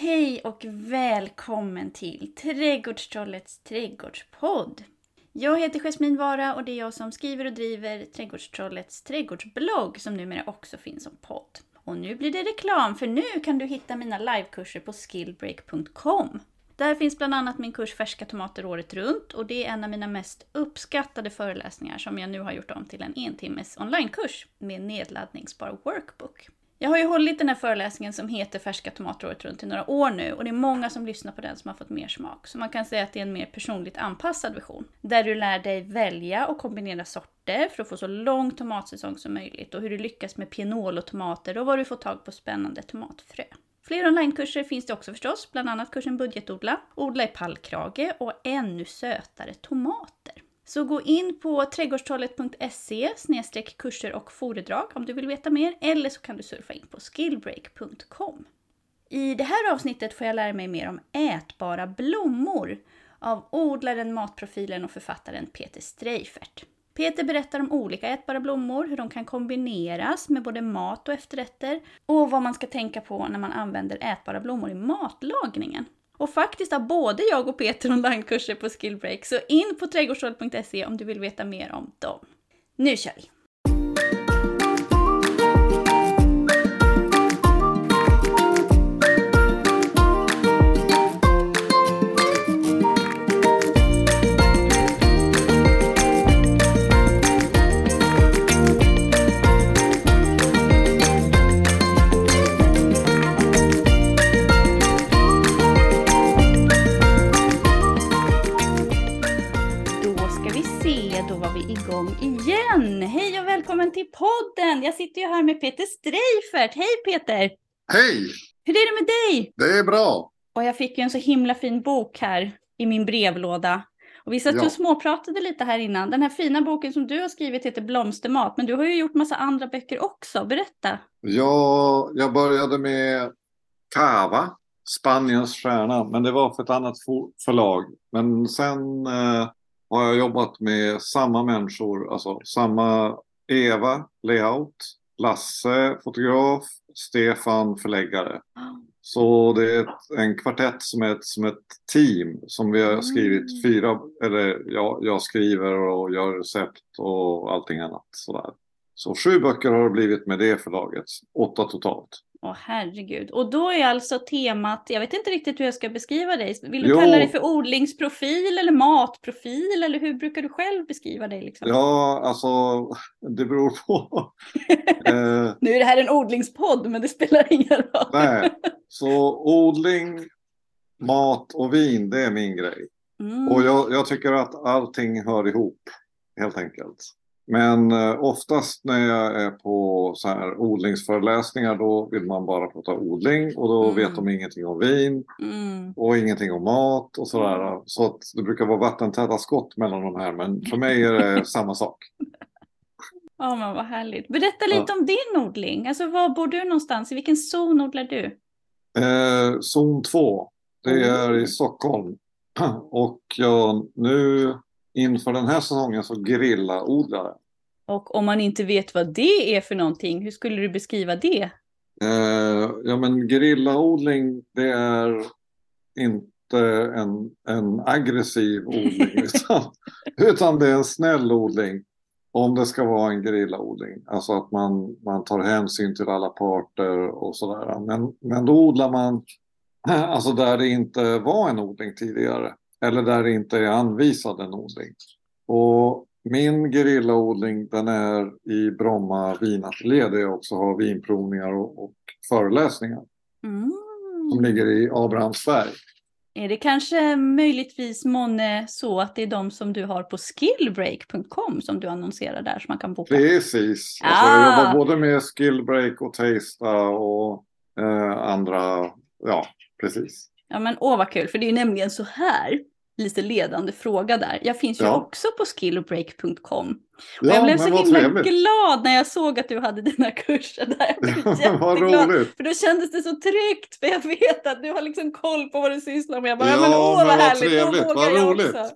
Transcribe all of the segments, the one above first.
Hej och välkommen till Trädgårdstrollets trädgårdspodd. Jag heter Jasmin Vara och det är jag som skriver och driver Trädgårdstrollets trädgårdsblogg som numera också finns som podd. Och nu blir det reklam för nu kan du hitta mina livekurser på skillbreak.com. Där finns bland annat min kurs Färska tomater året runt och det är en av mina mest uppskattade föreläsningar som jag nu har gjort om till en entimmes onlinekurs med nedladdningsbar workbook. Jag har ju hållit den här föreläsningen som heter Färska tomater året runt i några år nu och det är många som lyssnar på den som har fått mer smak. Så man kan säga att det är en mer personligt anpassad version. Där du lär dig välja och kombinera sorter för att få så lång tomatsäsong som möjligt och hur du lyckas med pianolotomater och var du får tag på spännande tomatfrö. Fler onlinekurser finns det också förstås, bland annat kursen Budgetodla, Odla i pallkrage och Ännu sötare tomater. Så gå in på trädgårdstalet.se kurser och foredrag om du vill veta mer eller så kan du surfa in på skillbreak.com. I det här avsnittet får jag lära mig mer om ätbara blommor av odlaren, matprofilen och författaren Peter Streifert. Peter berättar om olika ätbara blommor, hur de kan kombineras med både mat och efterrätter och vad man ska tänka på när man använder ätbara blommor i matlagningen. Och faktiskt har både jag och Peter onlinekurser på Skillbreak, så in på trädgårdsroll.se om du vill veta mer om dem. Nu kör vi! Välkommen till podden! Jag sitter ju här med Peter Streifert. Hej Peter! Hej! Hur är det med dig? Det är bra. Och jag fick ju en så himla fin bok här i min brevlåda. Och vi satt ja. och småpratade lite här innan. Den här fina boken som du har skrivit heter Blomstermat, men du har ju gjort massa andra böcker också. Berätta! Ja, jag började med Cava, Spaniens stjärna, men det var för ett annat förlag. Men sen eh, har jag jobbat med samma människor, alltså samma Eva, layout, Lasse, fotograf, Stefan, förläggare. Så det är en kvartett som är ett, som ett team som vi har skrivit mm. fyra, eller ja, jag skriver och gör recept och allting annat sådär. Så sju böcker har det blivit med det förlaget, åtta totalt. Åh herregud. Och då är alltså temat, jag vet inte riktigt hur jag ska beskriva dig. Vill du jo. kalla dig för odlingsprofil eller matprofil eller hur brukar du själv beskriva dig? Liksom? Ja, alltså det beror på. eh, nu är det här en odlingspodd men det spelar ingen roll. nej, så odling, mat och vin det är min grej. Mm. Och jag, jag tycker att allting hör ihop helt enkelt. Men eh, oftast när jag är på så här odlingsföreläsningar då vill man bara prata odling och då mm. vet de ingenting om vin mm. och ingenting om mat och sådär. Mm. Så att det brukar vara vattentäta skott mellan de här men för mig är det samma sak. Ja men vad härligt. Berätta lite ja. om din odling. Alltså var bor du någonstans? I vilken zon odlar du? Eh, zon 2. Det är i Stockholm. Och ja, nu inför den här säsongen så grillaodlare. Och om man inte vet vad det är för någonting, hur skulle du beskriva det? Eh, ja men grillaodling det är inte en, en aggressiv odling utan, utan det är en snäll odling. Om det ska vara en grillaodling, alltså att man, man tar hänsyn till alla parter och sådär. Men, men då odlar man alltså där det inte var en odling tidigare eller där det inte är anvisad en odling. Och min gerillaodling den är i Bromma vinateljé där jag också har vinprovningar och, och föreläsningar. Mm. Som ligger i Abrahamsberg. Är det kanske möjligtvis månne så att det är de som du har på skillbreak.com som du annonserar där som man kan boka? Precis. Ah. Alltså jag jobbar både med skillbreak och Tasta och eh, andra, ja precis. Ja men åh vad kul, för det är ju nämligen så här lite ledande fråga där. Jag finns ju ja. också på skillbreak.com. Ja, jag blev så himla trevligt. glad när jag såg att du hade dina kurser där. Ja, vad roligt. För då kändes det så tryggt, för jag vet att du har liksom koll på vad du sysslar med. Jag bara, ja, men åh vad, vad härligt, trevligt, då vågar vad jag roligt. också.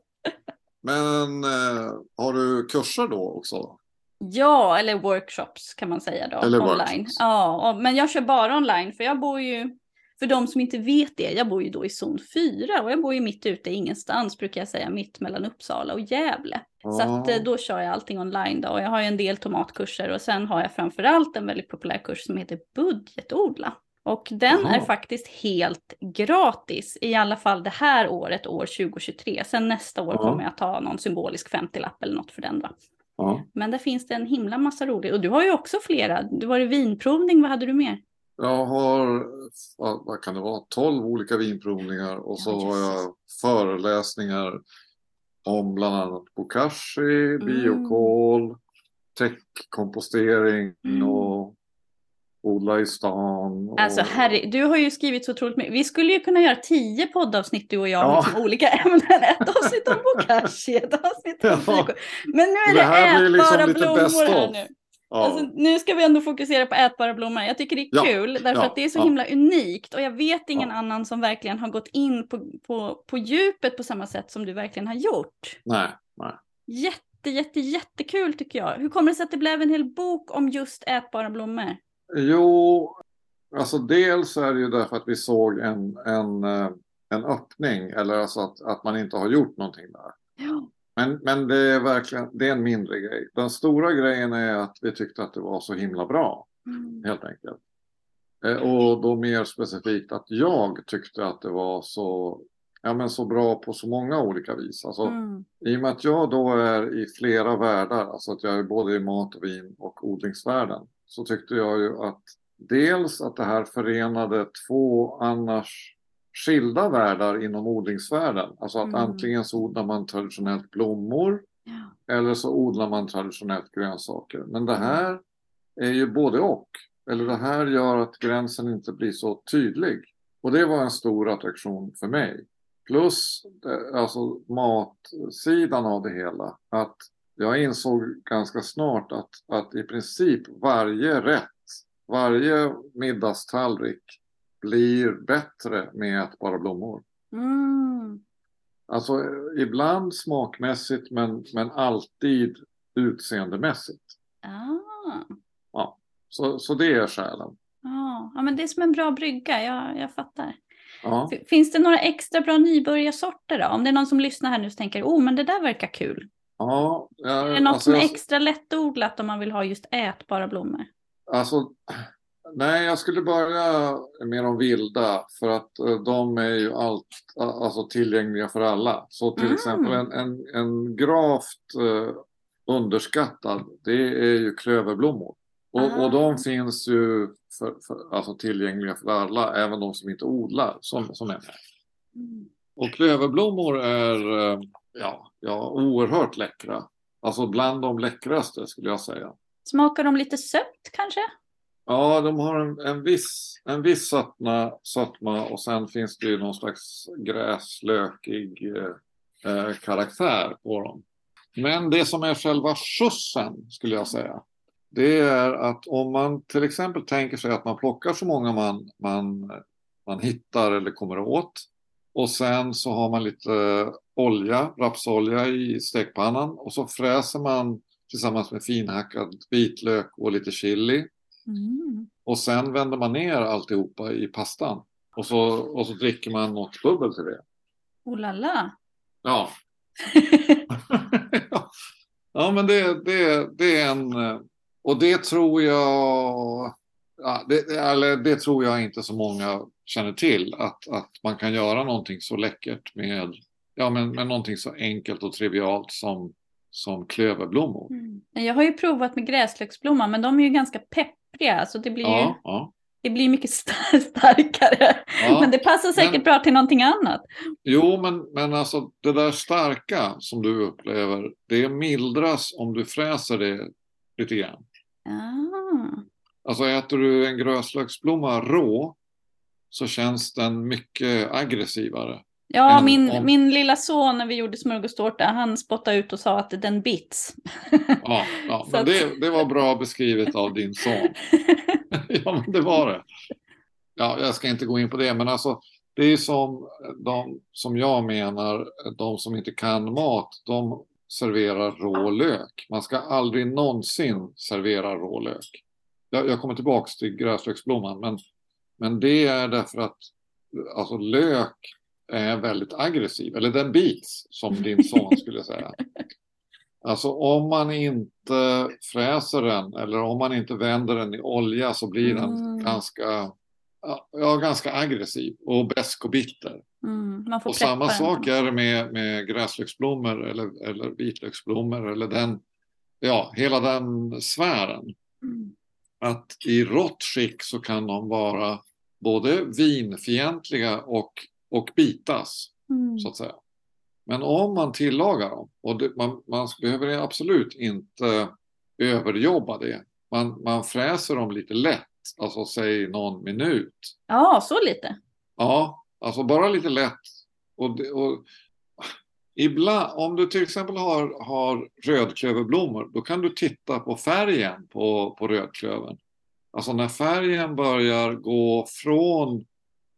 Men eh, har du kurser då också? Ja, eller workshops kan man säga då, eller online. Workshops. Ja, men jag kör bara online, för jag bor ju för de som inte vet det, jag bor ju då i zon 4 och jag bor ju mitt ute ingenstans brukar jag säga, mitt mellan Uppsala och Gävle. Så att eh, då kör jag allting online då och jag har ju en del tomatkurser och sen har jag framförallt en väldigt populär kurs som heter budgetodla. Och den Jaha. är faktiskt helt gratis, i alla fall det här året, år 2023. Sen nästa år Ja. kommer jag ta någon symbolisk 50-lapp eller något för den. Ja. Men där finns det en himla massa roligt. Och du har ju också flera. Du var i vinprovning, vad hade du mer? Jag har, vad kan det vara, 12 olika vinprovningar och så har jag föreläsningar om bland annat bokashi, Mm. biokol, täckkompostering Mm. och odla i stan. Och... Alltså herre, du har ju skrivit så otroligt mycket. Vi skulle ju kunna göra tio poddavsnitt du och jag Ja. om liksom olika ämnen. Ett avsnitt om bokashi, ett avsnitt om Ja. Men nu är Det det, här liksom ätbara lite blommor här nu. Ja. Alltså, nu ska vi ändå fokusera på ätbara blommor. Jag tycker det är Ja, kul därför ja, att det är så himla unikt och jag vet ingen annan som verkligen har gått in på, på, på djupet på samma sätt som du verkligen har gjort. Nej, nej. Jätte, jätte, jättekul tycker jag. Hur kommer det sig att det blev en hel bok om just ätbara blommor? Jo, alltså dels är det ju därför att vi såg en, en, eh, en öppning, eller alltså att, att man inte har gjort någonting där. Men, men det är verkligen, det är en mindre grej. Den stora grejen är att vi tyckte att det var så himla bra, Mm. helt enkelt. Eh, Och då mer specifikt att jag tyckte att det var så, ja, men så bra på så många olika vis. Alltså, Mm. I och med att jag då är i flera världar, alltså att jag är både i mat och vin och odlingsvärlden, så tyckte jag ju att dels att det här förenade två annars skilda världar inom odlingsvärlden. Alltså att Mm. antingen så odlar man traditionellt blommor Ja. eller så odlar man traditionellt grönsaker. Men det här är ju både och. Eller det här gör att gränsen inte blir så tydlig. Och det var en stor attraktion för mig. Plus eh, alltså matsidan av det hela. Att jag insåg ganska snart att, att i princip varje rätt, varje middagstallrik blir bättre med ätbara blommor. Mm. Alltså ibland smakmässigt men, men alltid utseendemässigt. Ah. Så, så det är skälen. Ja. ja, men det är som en bra brygga, jag, jag fattar. Ja. Finns det några extra bra nybörjarsorter då? Om det är någon som lyssnar här nu och tänker, oh men det där verkar kul. Ja, ja, Är det något alltså, som är jag- extra lättodlat om man vill ha just ätbara blommor? Alltså, nej, jag skulle börja med de vilda för att eh, de är ju allt, alltså tillgängliga för alla. Så till Mm. exempel en, en, en gravt eh, underskattad, det är ju klöverblommor. Och, Ah. och de finns ju för, för, alltså tillgängliga för alla, även de som inte odlar, som, som är med. Mm. Och klöverblommor är eh, ja, ja, oerhört läckra. Alltså bland de läckraste skulle jag säga. Smakar de lite sött kanske? Ja, de har en, en viss, en viss sötma, sötma och sen finns det ju någon slags gräslökig eh, eh, karaktär på dem. Men det som är själva skjutsen skulle jag säga. Det är att om man till exempel tänker sig att man plockar så många man, man, man hittar eller kommer åt. Och sen så har man lite olja, rapsolja i stekpannan och så fräser man tillsammans med finhackad vitlök och lite chili. Mm. Och sen vänder man ner alltihopa i pastan. Och så, och så dricker man något bubbel till det. Oh la la. Ja, ja men det, det, det är en... Och det tror jag... Ja, det, eller det tror jag inte så många känner till. Att, att man kan göra någonting så läckert med, ja, men, med någonting så enkelt och trivialt som, som klöverblommor. Mm. Jag har ju provat med gräslöksblomma men de är ju ganska peppriga så det blir ju Ja, ja, det blir mycket sta- starkare. ja. Men det passar säkert Men- bra till någonting annat. Jo, men, men alltså det där starka som du upplever, det mildras om du fräser det lite grann. Ah. Alltså äter du en grönsaksblomma rå så känns den mycket aggressivare. Ja, min, om- min lilla son när vi gjorde smörgåstårta, han spottade ut och sa att den bits. Ja, ja men det, det var bra beskrivet av din son. ja, men det var det. Ja, jag ska inte gå in på det, men alltså det är som de som jag menar, de som inte kan mat, de serverar rå lök. Man ska aldrig någonsin servera rå lök. Jag, jag kommer tillbaks till gräslöksblomman, men Men det är därför att alltså, lök är väldigt aggressiv, eller den bits som din son skulle säga. Alltså om man inte fräser den eller om man inte vänder den i olja så blir den Mm. ganska, ja, ganska aggressiv och besk och bitter. Mm, Och samma den. sak är det med, med gräslöksblommor eller, eller vitlöksblommor eller den, ja, hela den sfären. Mm. Att i rått skick så kan de vara både vinfientliga och, och bitas, Mm. så att säga. Men om man tillagar dem, och det, man, man behöver absolut inte överjobba det. Man, man fräser dem lite lätt, alltså säg någon minut. Ja, så lite. Ja, alltså bara lite lätt. Och, det- och, ibland, om du till exempel har, har rödklöverblommor, då kan du titta på färgen på, på rödklövern. Alltså när färgen börjar gå från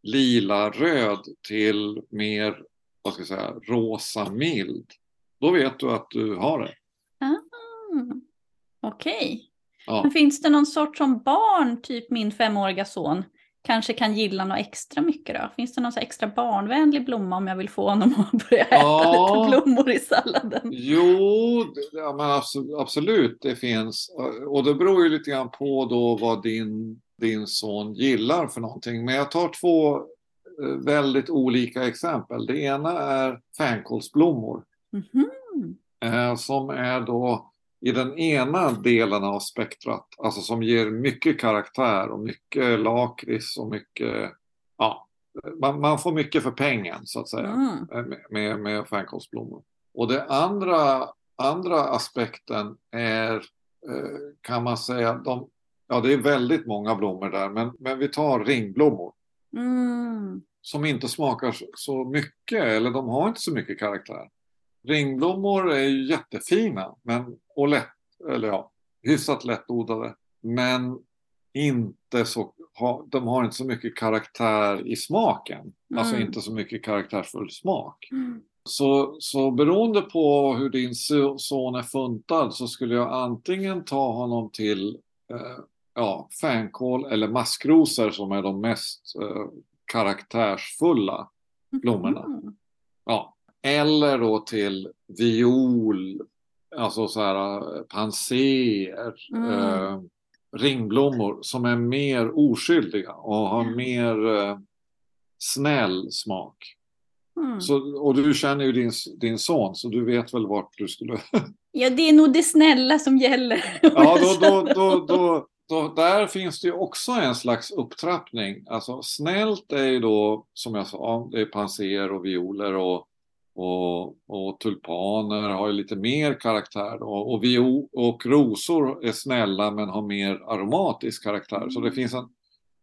lila röd till mer, vad ska jag säga, rosa mild. Då vet du att du har det. Mm. Okej. Ja. Men finns det någon sort som barn, typ min femåriga son, kanske kan gilla något extra mycket då? Finns det någon extra barnvänlig blomma om jag vill få honom att börja äta Ja. lite blommor i salladen? Jo, ja, men abso- absolut, det finns. Och det beror ju lite grann på då vad din, din son gillar för någonting. Men jag tar två eh, väldigt olika exempel. Det ena är fänkålsblommor Mhm. eh, som är då i den ena delen av spektrat, alltså som ger mycket karaktär och mycket lakrits och mycket, ja, man, man får mycket för pengen så att säga Mm. eh, med, med, med fänkålsblommor. Och det andra, andra aspekten är, kan man säga, de, ja det är väldigt många blommor där, men, men vi tar ringblommor Mm. som inte smakar så, mycket, eller de har inte så mycket karaktär. Ringblommor är ju jättefina, men, och lätt, eller ja, hyfsat lättodlade, men inte så, de har inte så mycket karaktär i smaken. Alltså Mm. inte så mycket karaktärsfull smak. Mm. Så, så beroende på hur din so- son är funtad så skulle jag antingen ta honom till eh, ja, fänkål eller maskrosor som är de mest eh, karaktärsfulla blommorna. Mm. Ja. Eller då till viol, alltså så här eh, panser, Mm. eh, ringblommor som är mer oskyldiga och har Mm. mer eh, snäll smak. Mm. Så, och du känner ju din, din son så du vet väl vart du skulle... Ja, det är nog det snälla som gäller. ja, då, då, då, då, då, där finns det ju också en slags upptrappning. Alltså snällt är ju då, som jag sa, det är panser och violer och, och, och tulpaner har ju lite mer karaktär. då. Och, vio, och rosor är snälla men har mer aromatisk karaktär. Så det finns en,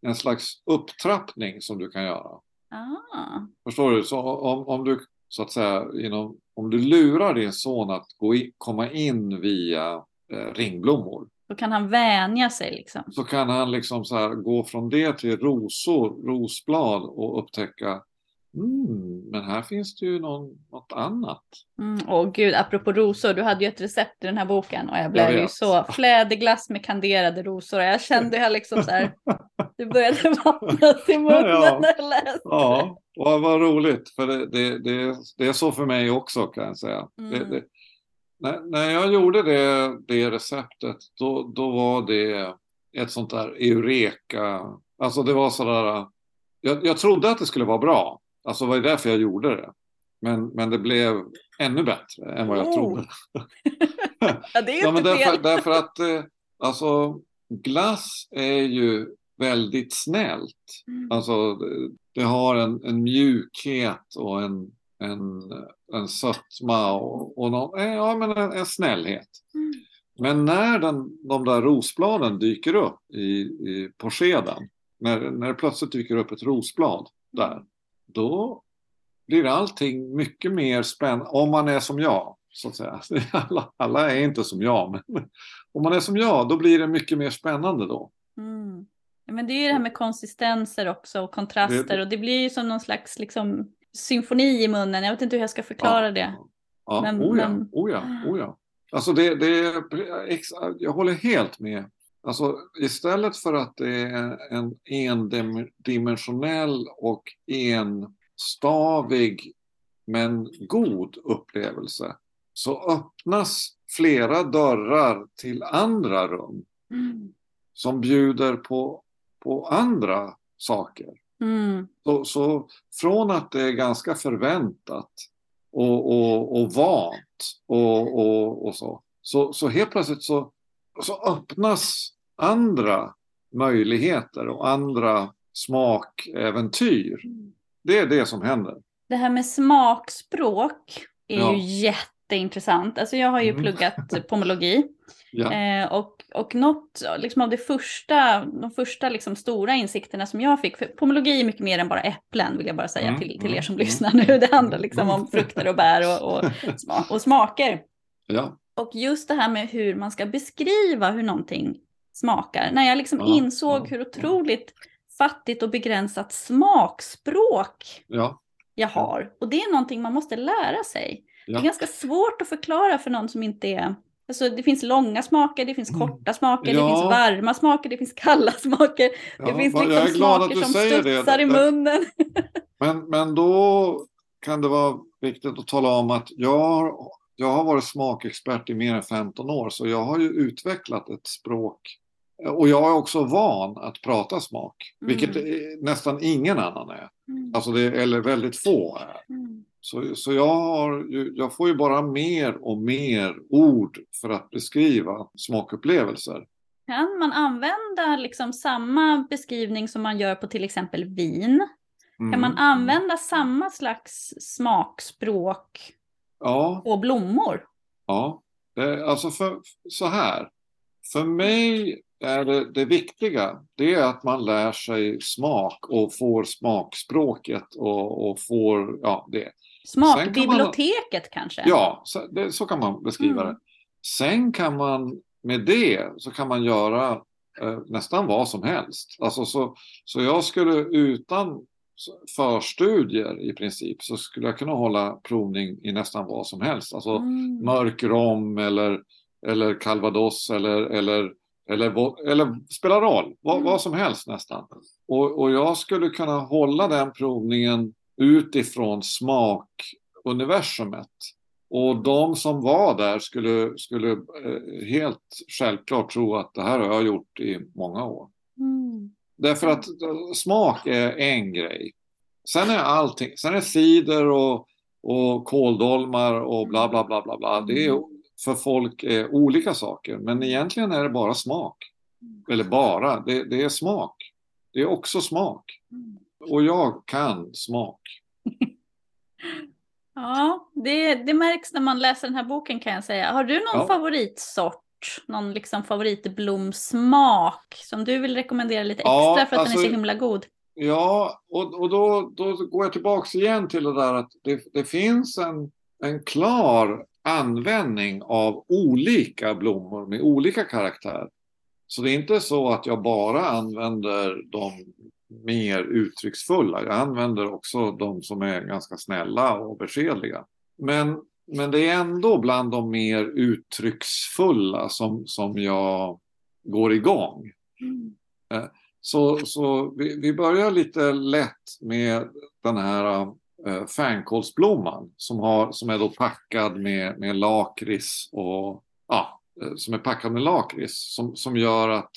en slags upptrappning som du kan göra. Ah. Förstår du? Så om, om du så att säga inom, om du lurar din son att gå in, komma in via eh, ringblommor Då kan han vänja sig liksom. så kan han liksom så här gå från det till rosor, rosblad och upptäcka mm, men här finns det ju någon, något annat. Mm. Åh gud, apropå rosor, du hade ju ett recept i den här boken och jag blev Jag ju så fläderglass med kanderade rosor och jag kände jag liksom så här, det började vattnas i munnen Ja. när jag läste. Ja, vad, vad roligt för det, det, det, det är så för mig också kan jag säga. Mm. Det, när, när jag gjorde det, det receptet då, då var det ett sånt där eureka. Alltså det var sådär. Jag, jag trodde att det skulle vara bra. Alltså det var ju därför jag gjorde det. Men, men det blev ännu bättre än vad jag Oh. trodde. Ja, det är Ja, men inte därför, därför att eh, alltså glass är ju väldigt snällt. Mm. Alltså det, det har en, en mjukhet och en, en, en sötma och, och någon, eh, ja, men en, en snällhet. Mm. Men när den, de där rosbladen dyker upp i, i, på skeden, när, när det plötsligt dyker upp ett rosblad där, då blir allting mycket mer spännande. Om man är som jag, så att säga. Alla, alla är inte som jag, men om man är som jag, då blir det mycket mer spännande då. Mm. Men det är ju det här med konsistenser också och kontraster Det- och det blir ju som någon slags liksom, symfoni i munnen. Jag vet inte hur jag ska förklara det. Ja, Men- oh ja, men- oh ja, oh ja. Alltså det, det jag håller helt med. Alltså istället för att det är en endimensionell och enstavig men god upplevelse så öppnas flera dörrar till andra rum Mm. som bjuder på, på andra saker. Mm. Så, så från att det är ganska förväntat och, och, och vant och, och, och så, så, så helt plötsligt så, så öppnas andra möjligheter och andra smakäventyr. Det är det som händer. Det här med smakspråk är Ja. ju jätteintressant. Alltså jag har ju Mm. pluggat pomologi. Ja. Eh, och, och något liksom, av det första, de första liksom, stora insikterna som jag fick, för pomologi är mycket mer än bara äpplen vill jag bara säga Mm, till, till er som mm, lyssnar mm. nu. Det handlar liksom om frukter och bär och, och, och smaker. Ja. Och just det här med hur man ska beskriva hur någonting smakar. När jag liksom Ja, insåg hur otroligt fattigt och begränsat smakspråk Ja. jag har. Och det är någonting man måste lära sig. Det är ganska svårt att förklara för någon som inte är... Alltså det finns långa smaker, det finns Mm. korta smaker, det Ja. finns varma smaker, det finns kalla smaker. Ja, det finns liksom smaker som säger det. studsar i munnen. Men, men då kan det vara viktigt att tala om att jag har, jag har varit smakexpert i mer än 15 år så jag har ju utvecklat ett språk och jag är också van att prata smak, Mm. vilket nästan ingen annan är. Mm. Alltså det, eller väldigt få är. Mm. Så, så jag, har, jag får ju bara mer och mer ord för att beskriva smakupplevelser. Kan man använda liksom samma beskrivning som man gör på till exempel vin? Kan Mm. man använda samma slags smakspråk Ja, på blommor? ja. Det, alltså för, så här. För mig är det, det viktiga det är att man lär sig smak och får smakspråket och, och får ja, det. Smakbiblioteket kanske? Ja, så, det, så kan man beskriva Mm. det. Sen kan man med det så kan man göra eh, nästan vad som helst. Alltså så, så jag skulle utan förstudier i princip så skulle jag kunna hålla provning i nästan vad som helst. Alltså Mm. mörk rom eller, eller calvados eller, eller, eller, eller spelar roll, vad, Mm. vad som helst nästan. Och, och jag skulle kunna hålla den provningen utifrån smakuniversumet. Och de som var där skulle, skulle eh, helt självklart tro att det här har jag gjort i många år. Mm. Därför att eh, smak är en grej. Sen är allting, sen är cider och, och kåldolmar och bla bla bla bla bla. Det är för folk är olika saker. Men egentligen är det bara smak. Eller bara, det, det är smak. Det är också smak. Och jag kan smak. Ja, det, det märks när man läser den här boken kan jag säga. Har du någon Ja. favoritsort? Någon liksom favoritblomsmak som du vill rekommendera lite extra Ja, för att den är alltså- så himla god? Ja, och, och då, då går jag tillbaks igen till det där att det, det finns en, en klar användning av olika blommor med olika karaktär. Så det är inte så att jag bara använder de mer uttrycksfulla. Jag använder också de som är ganska snälla och beskedliga. Men, men det är ändå bland de mer uttrycksfulla som, som jag går igång. Mm. Så, så vi, vi börjar lite lätt med den här äh, fänkålsblomman som, har, som är då packad med, med lakrits och ja, eh, som är packad med lakrits som, som gör att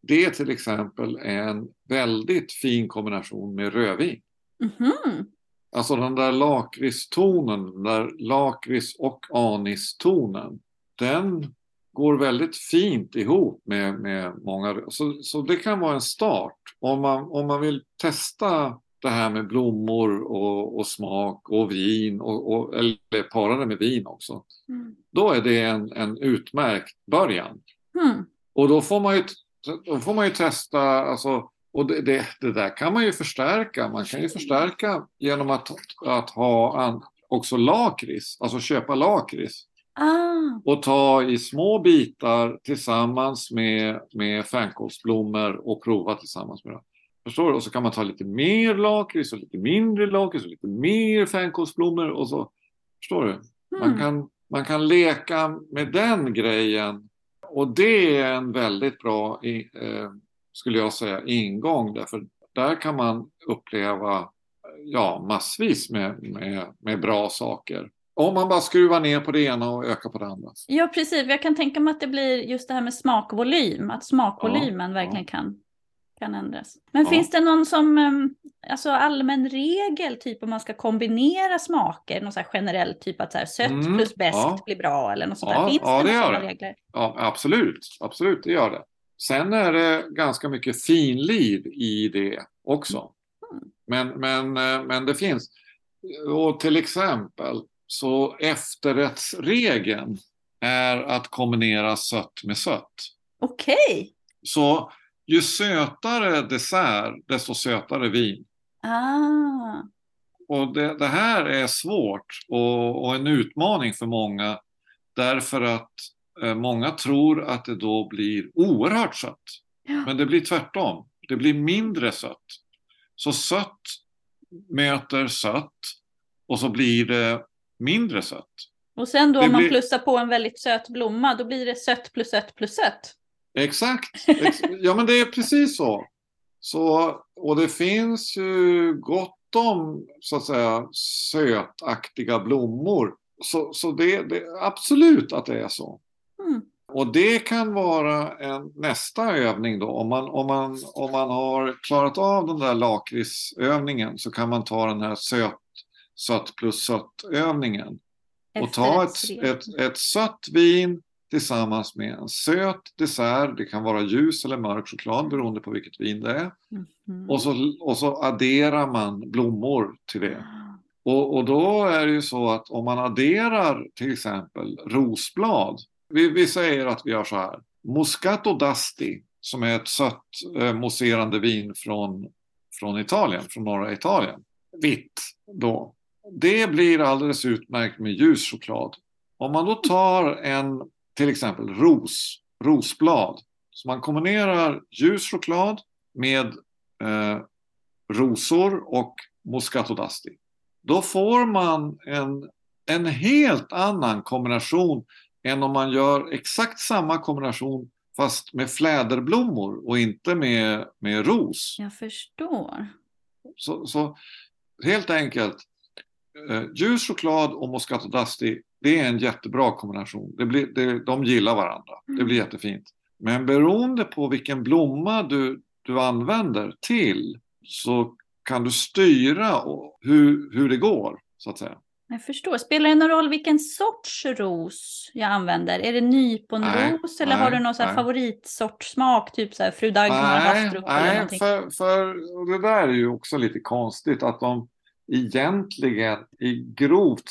det till exempel är en väldigt fin kombination med rödvin. Mhm. Alltså den där lakritstonen, den där lakrits och anistonen, den går väldigt fint ihop med, med många. Så, så det kan vara en start. Om man, om man vill testa det här med blommor och, och smak och vin, och, och, eller parade med vin också. Mm. Då är det en, en utmärkt början. Hmm. Och då får man ju, då får man ju testa, alltså, och det, det, det där kan man ju förstärka. Man kan ju förstärka genom att, att ha an, också lakrits, alltså köpa lakrits Ah. och ta i små bitar tillsammans med, med fänkålsblommor och prova tillsammans med dem. Förstår du? Och så kan man ta lite mer lakrits och lite mindre lakrits och lite mer fänkålsblommor och så. Förstår du? Man Hmm. kan, man kan leka med den grejen Och det är en väldigt bra, eh, skulle jag säga, ingång därför där kan man uppleva ja, massvis med, med, med bra saker. Om man bara skruvar ner på det ena och ökar på det andra. Ja, precis. Jag kan tänka mig att det blir just det här med smakvolym, att smakvolymen Ja, verkligen ja. kan, kan ändras. Men Ja. finns det någon som, em, alltså allmän regel, typ om man ska kombinera smaker, någon så generell typ att så här, sött Mm, plus beskt ja. blir bra eller något sånt Ja, där. Finns ja, det det gör sådana det. regler? Ja, absolut, absolut, det gör det. Sen är det ganska mycket finlir i det också. Mm. Men, men, eh, men det finns. Och till exempel så efterrättsregeln är att kombinera sött med sött. Okej. Så ju sötare dessert, desto sötare vin. Ah. Och det, det här är svårt och, och en utmaning för många därför att eh, många tror att det då blir oerhört sött. Ja. Men det blir tvärtom. Det blir mindre sött. Så sött möter sött och så blir det mindre sött. Och sen då Det om man blir- plussar på en väldigt söt blomma, då blir det sött plus sött plus sött. Exakt. Ex ja, men det är precis så. så. Och det finns ju gott om så att säga sötaktiga blommor. Så, så det, det absolut att det är så. Mm. Och det kan vara en nästa övning då. Om man, om man, om man har klarat av den där lakritsövningen så kan man ta den här söt, sött plus sött övningen. Och ta ett, ett, ett sött vin tillsammans med en söt dessert. Det kan vara ljus eller mörk choklad beroende på vilket vin det är. Mhm. Och så, och så adderar man blommor till det. Och, och då är det ju så att om man adderar till exempel rosblad. Vi, vi säger att vi gör så här. Moscato d'Asti som är ett sött eh, mousserande vin från, från Italien, från norra Italien. Vitt då. Det blir alldeles utmärkt med ljus choklad. Om man då tar en till exempel ros, rosblad. Så man kombinerar ljus choklad med eh, rosor och Moscato d'Asti. Då får man en, en helt annan kombination än om man gör exakt samma kombination fast med fläderblommor och inte med, med ros. Jag förstår. Så, så helt enkelt, eh, ljus choklad och Moscato d'Asti, det är en jättebra kombination. Det blir, det, de gillar varandra. Det blir jättefint. Men beroende på vilken blomma du, du använder till så kan du styra hur, hur det går, så att säga. Jag förstår. Spelar det någon roll vilken sorts ros jag använder? Är det nyponros eller Nej, har du någon så här nej. favoritsortssmak? Typ så här fru Dagmar, Nej, Hastrup eller nej någonting? för, för det där är ju också lite konstigt att de egentligen i grovt,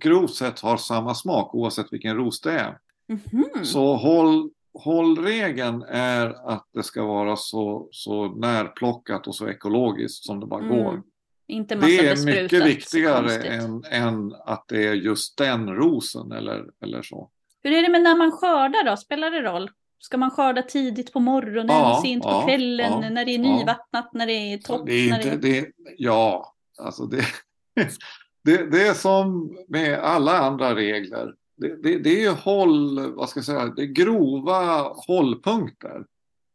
grovt sett har samma smak oavsett vilken ros det är. Mhm. Så håll, hållregeln är att det ska vara så, så närplockat och så ekologiskt som det bara Mm, går. Inte massa Det är mycket viktigare än, än att det är just den rosen eller, eller så. Hur är det med när man skördar då? Spelar det roll? Ska man skörda tidigt på morgonen, Ja, sent på ja, kvällen, ja, när det är nyvattnat, när det är torrt? Det är inte, det... det, ja, alltså det, det, det är som med alla andra regler. Det, det, det är håll, vad ska jag säga, det är grova hållpunkter.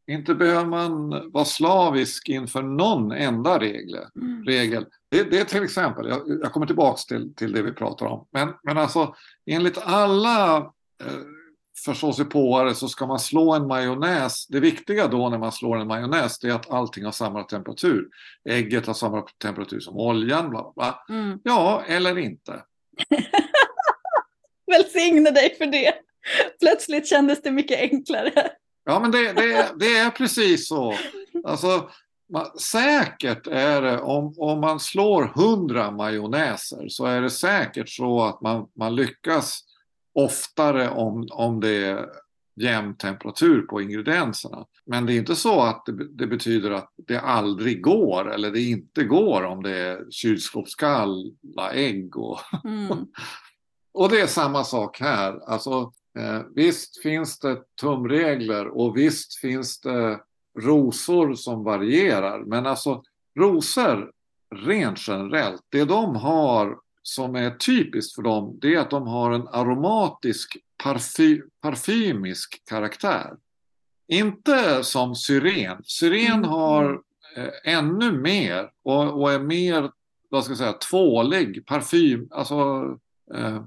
Inte behöver man vara slavisk inför någon enda regel. Mm. regel. Det, det är till exempel, jag, jag kommer tillbaks till, till det vi pratar om. Men, men alltså enligt alla eh, förståsigpåare så ska man slå en majonnäs. Det viktiga då när man slår en majonnäs det är att allting har samma temperatur. Ägget har samma temperatur som oljan. Bla, bla, bla. Mm. Ja, eller inte. Välsigne dig för det. Plötsligt kändes det mycket enklare. Ja, men det, det, det är precis så. Alltså, man, säkert är det, om, om man slår hundra majonnäser så är det säkert så att man, man lyckas oftare om, om det är jämn temperatur på ingredienserna. Men det är inte så att det, det betyder att det aldrig går eller det inte går om det är kylskåpskalla ägg och Mm. och det är samma sak här. Alltså, eh, visst finns det tumregler och visst finns det rosor som varierar. Men alltså rosor rent generellt, det de har som är typiskt för dem, det är att de har en aromatisk parfy, parfymisk karaktär. Inte som syren. Syren Mm. har eh, ännu mer och, och är mer, vad ska jag säga, tvålig, parfym, alltså eh,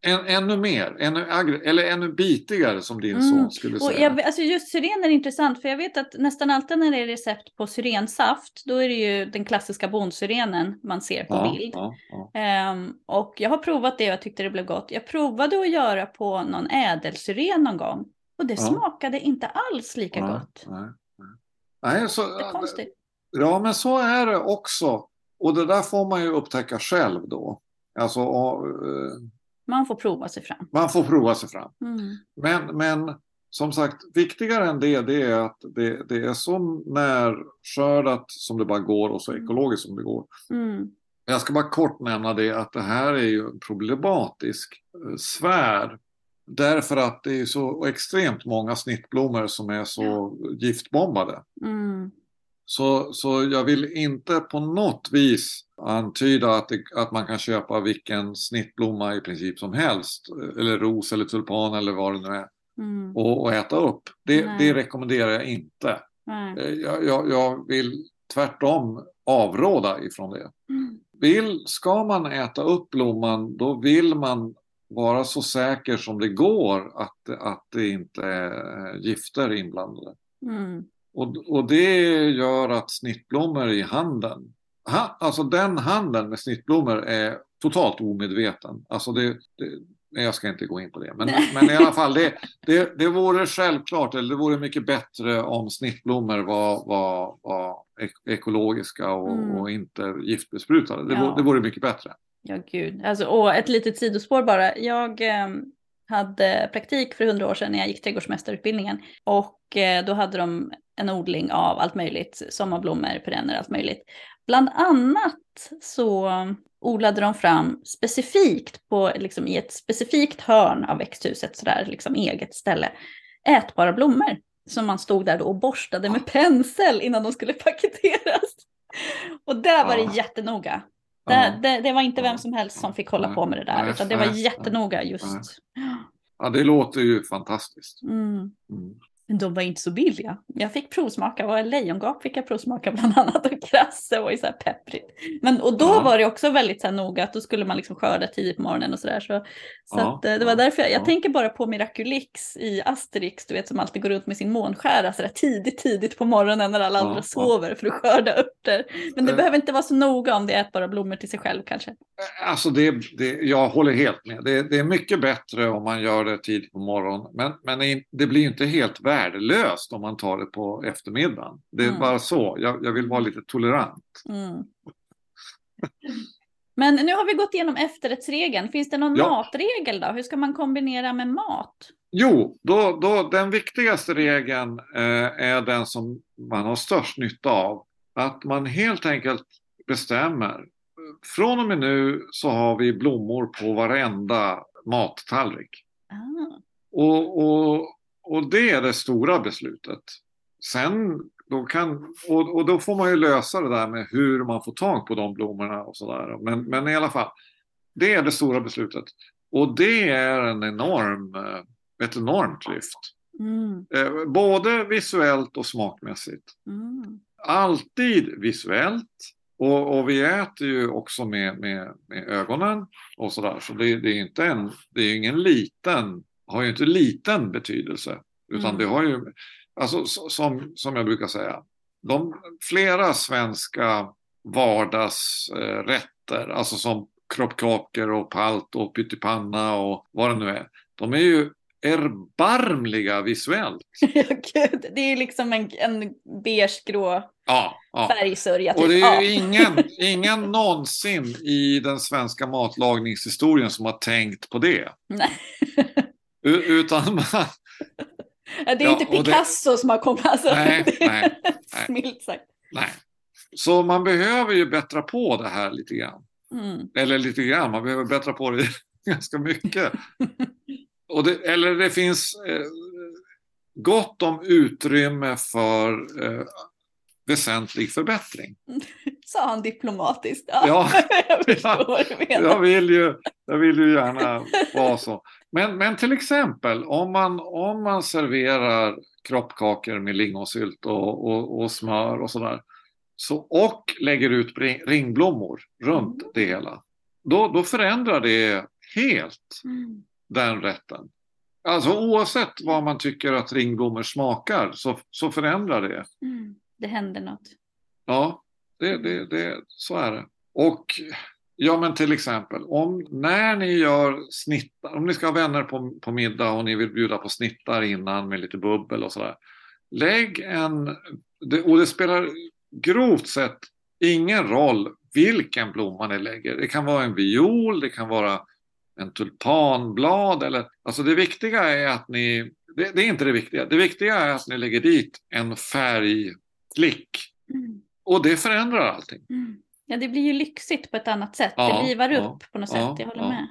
en, ännu mer, ännu, eller ännu bitigare som din Mm. son skulle Och säga. jag, alltså just syren är intressant för jag vet att nästan alltid när det är recept på syrensaft då är det ju den klassiska bondsyrenen man ser på ja, bild. ja, ja. Ehm, och jag har provat det och jag tyckte det blev gott. Jag provade att göra på någon ädelsyren någon gång och det smakade inte alls lika gott. nej, nej. Nej, så, Det är konstigt. Ja, men så är det också. Och det där får man ju upptäcka själv då. Alltså, eh, Man får prova sig fram. man får prova sig fram. Mm. Men, men som sagt, viktigare än det, det är att det, det är så närskördat som det bara går och så Mm. ekologiskt som det går. Mm. Jag ska bara kort nämna det att det här är ju en problematisk eh, sfär. Därför att det är så extremt många snittblommor som är så giftbombade. Mm. Så, så jag vill inte på något vis antyda att, det, att man kan köpa vilken snittblomma i princip som helst. Eller ros eller tulpan eller vad det nu är. Mm. Och, och äta upp. Det, det rekommenderar jag inte. Eh, Jag, jag, jag vill tvärtom avråda ifrån det. Mm. Vill, ska man äta upp blomman då vill man vara så säker som det går att, att det inte är eh, gifter inblandade. Mm. Och, och det gör att snittblommor i handeln, alltså den handeln med snittblommor är totalt omedveten. Alltså det, det, jag ska inte gå in på det, men, men i alla fall det, det, det vore självklart, eller det vore mycket bättre om snittblommor var, var, var ek- ekologiska och, Mm. och inte giftbesprutade. Det, Ja. vore, det vore mycket bättre. Ja, gud. Alltså, och ett litet sidospår bara. Jag eh, hade praktik för hundra år sedan när jag gick trädgårdsmästarutbildningen. Och eh, då hade de en odling av allt möjligt, sommarblommor, perenner, allt möjligt. Bland annat så odlade de fram specifikt på, liksom, i ett specifikt hörn av växthuset, sådär liksom eget ställe, ätbara blommor. Som man stod där och borstade med pensel innan de skulle paketeras. Och där var det jättenoga. Ja. Det, det, det var inte vem som helst som fick hålla på med det där, utan det var jättenoga just. Ja, det låter ju fantastiskt. Mm. Mm. Men de var inte så billiga. Jag fick provsmaka, och lejongap fick jag provsmaka bland annat och krasse ju så här pepprigt. Men, och då Ja. var det också väldigt så här noga att då skulle man liksom skörda tidigt på morgonen och sådär. Så, så Ja, att, eh, det var därför jag, jag ja. tänker bara på Miraculix i Asterix, du vet som alltid går runt med sin månskära sådär tidigt, tidigt på morgonen när alla andra sover för att skörda örter. Men det Eh. behöver inte vara så noga om det är ätbara blommor till sig själv kanske. Alltså det, det, jag håller helt med. Det, det är mycket bättre om man gör det tidigt på morgonen. Men, men det- blir ju inte helt värdelöst om man tar det på eftermiddagen. Det är Mm. bara så. Jag, jag vill vara lite tolerant. Mm. Men nu har vi gått igenom efterrättsregeln. Finns det någon Ja. matregel då? Hur ska man kombinera med mat? Jo, då, då, den viktigaste regeln eh, är den som man har störst nytta av. Att man helt enkelt bestämmer. Från och med nu så har vi blommor på varenda mattallrik. Ah. Och, och, och det är det stora beslutet. Sen då kan, och, och då får man ju lösa det där med hur man får tag på de blommorna och sådär. Men, men i alla fall, det är det stora beslutet. Och det är en enorm, eh, ett enormt lyft. Mm. Eh, både visuellt och smakmässigt. Mm. Alltid visuellt. Och, och vi äter ju också med, med, med ögonen och sådär. Så det, det är inte en, det är ingen liten, har ju inte liten betydelse. Utan Mm. det har ju, alltså som, som jag brukar säga, de, flera svenska vardagsrätter, alltså som kroppkakor och palt och pyttipanna och vad det nu är. De är ju erbarmliga visuellt. Ja, gud. Det är liksom en, en beigegrå Ja, ja. färgsörja. Typ. Och det är ja. ju ingen, ingen någonsin i den svenska matlagningshistorien som har tänkt på det. Nej. Utan man, Ja, det är Ja, inte och det- Picasso som har kommit. Alltså, Nej, nej, nej. Smilt sagt. nej. Så man behöver ju bättra på det här lite grann. Mm. Eller lite grann, man behöver bättra på det ganska mycket. Och det, eller det finns eh, gott om utrymme för, eh, väsentlig förbättring. Sa han diplomatiskt. Ja, jag du menar. Jag vill ju, jag vill ju gärna vara så. Men, men till exempel om man, om man serverar kroppkakor med lingonsylt och, och, och smör och sådär. Så, och lägger ut ring- ringblommor runt Mm. det hela. Då, då förändrar det helt Mm. den rätten. Alltså oavsett vad man tycker att ringblommor smakar så, så förändrar det. Mm. Det händer något. Ja, det, det, det, så är det. Och ja, men till exempel om när ni gör snittar, om ni ska ha vänner på, på middag och ni vill bjuda på snittar innan med lite bubbel och sådär. Lägg en, det, och det spelar grovt sett ingen roll vilken blomma ni lägger. Det kan vara en viol, det kan vara en tulpanblad eller, alltså det viktiga är att ni, det, det är inte det viktiga, det viktiga är att ni lägger dit en färgklick Mm. och det förändrar allting. Mm. Ja, det blir ju lyxigt på ett annat sätt. Ja, det livar ja, upp på något sätt. Jag håller med.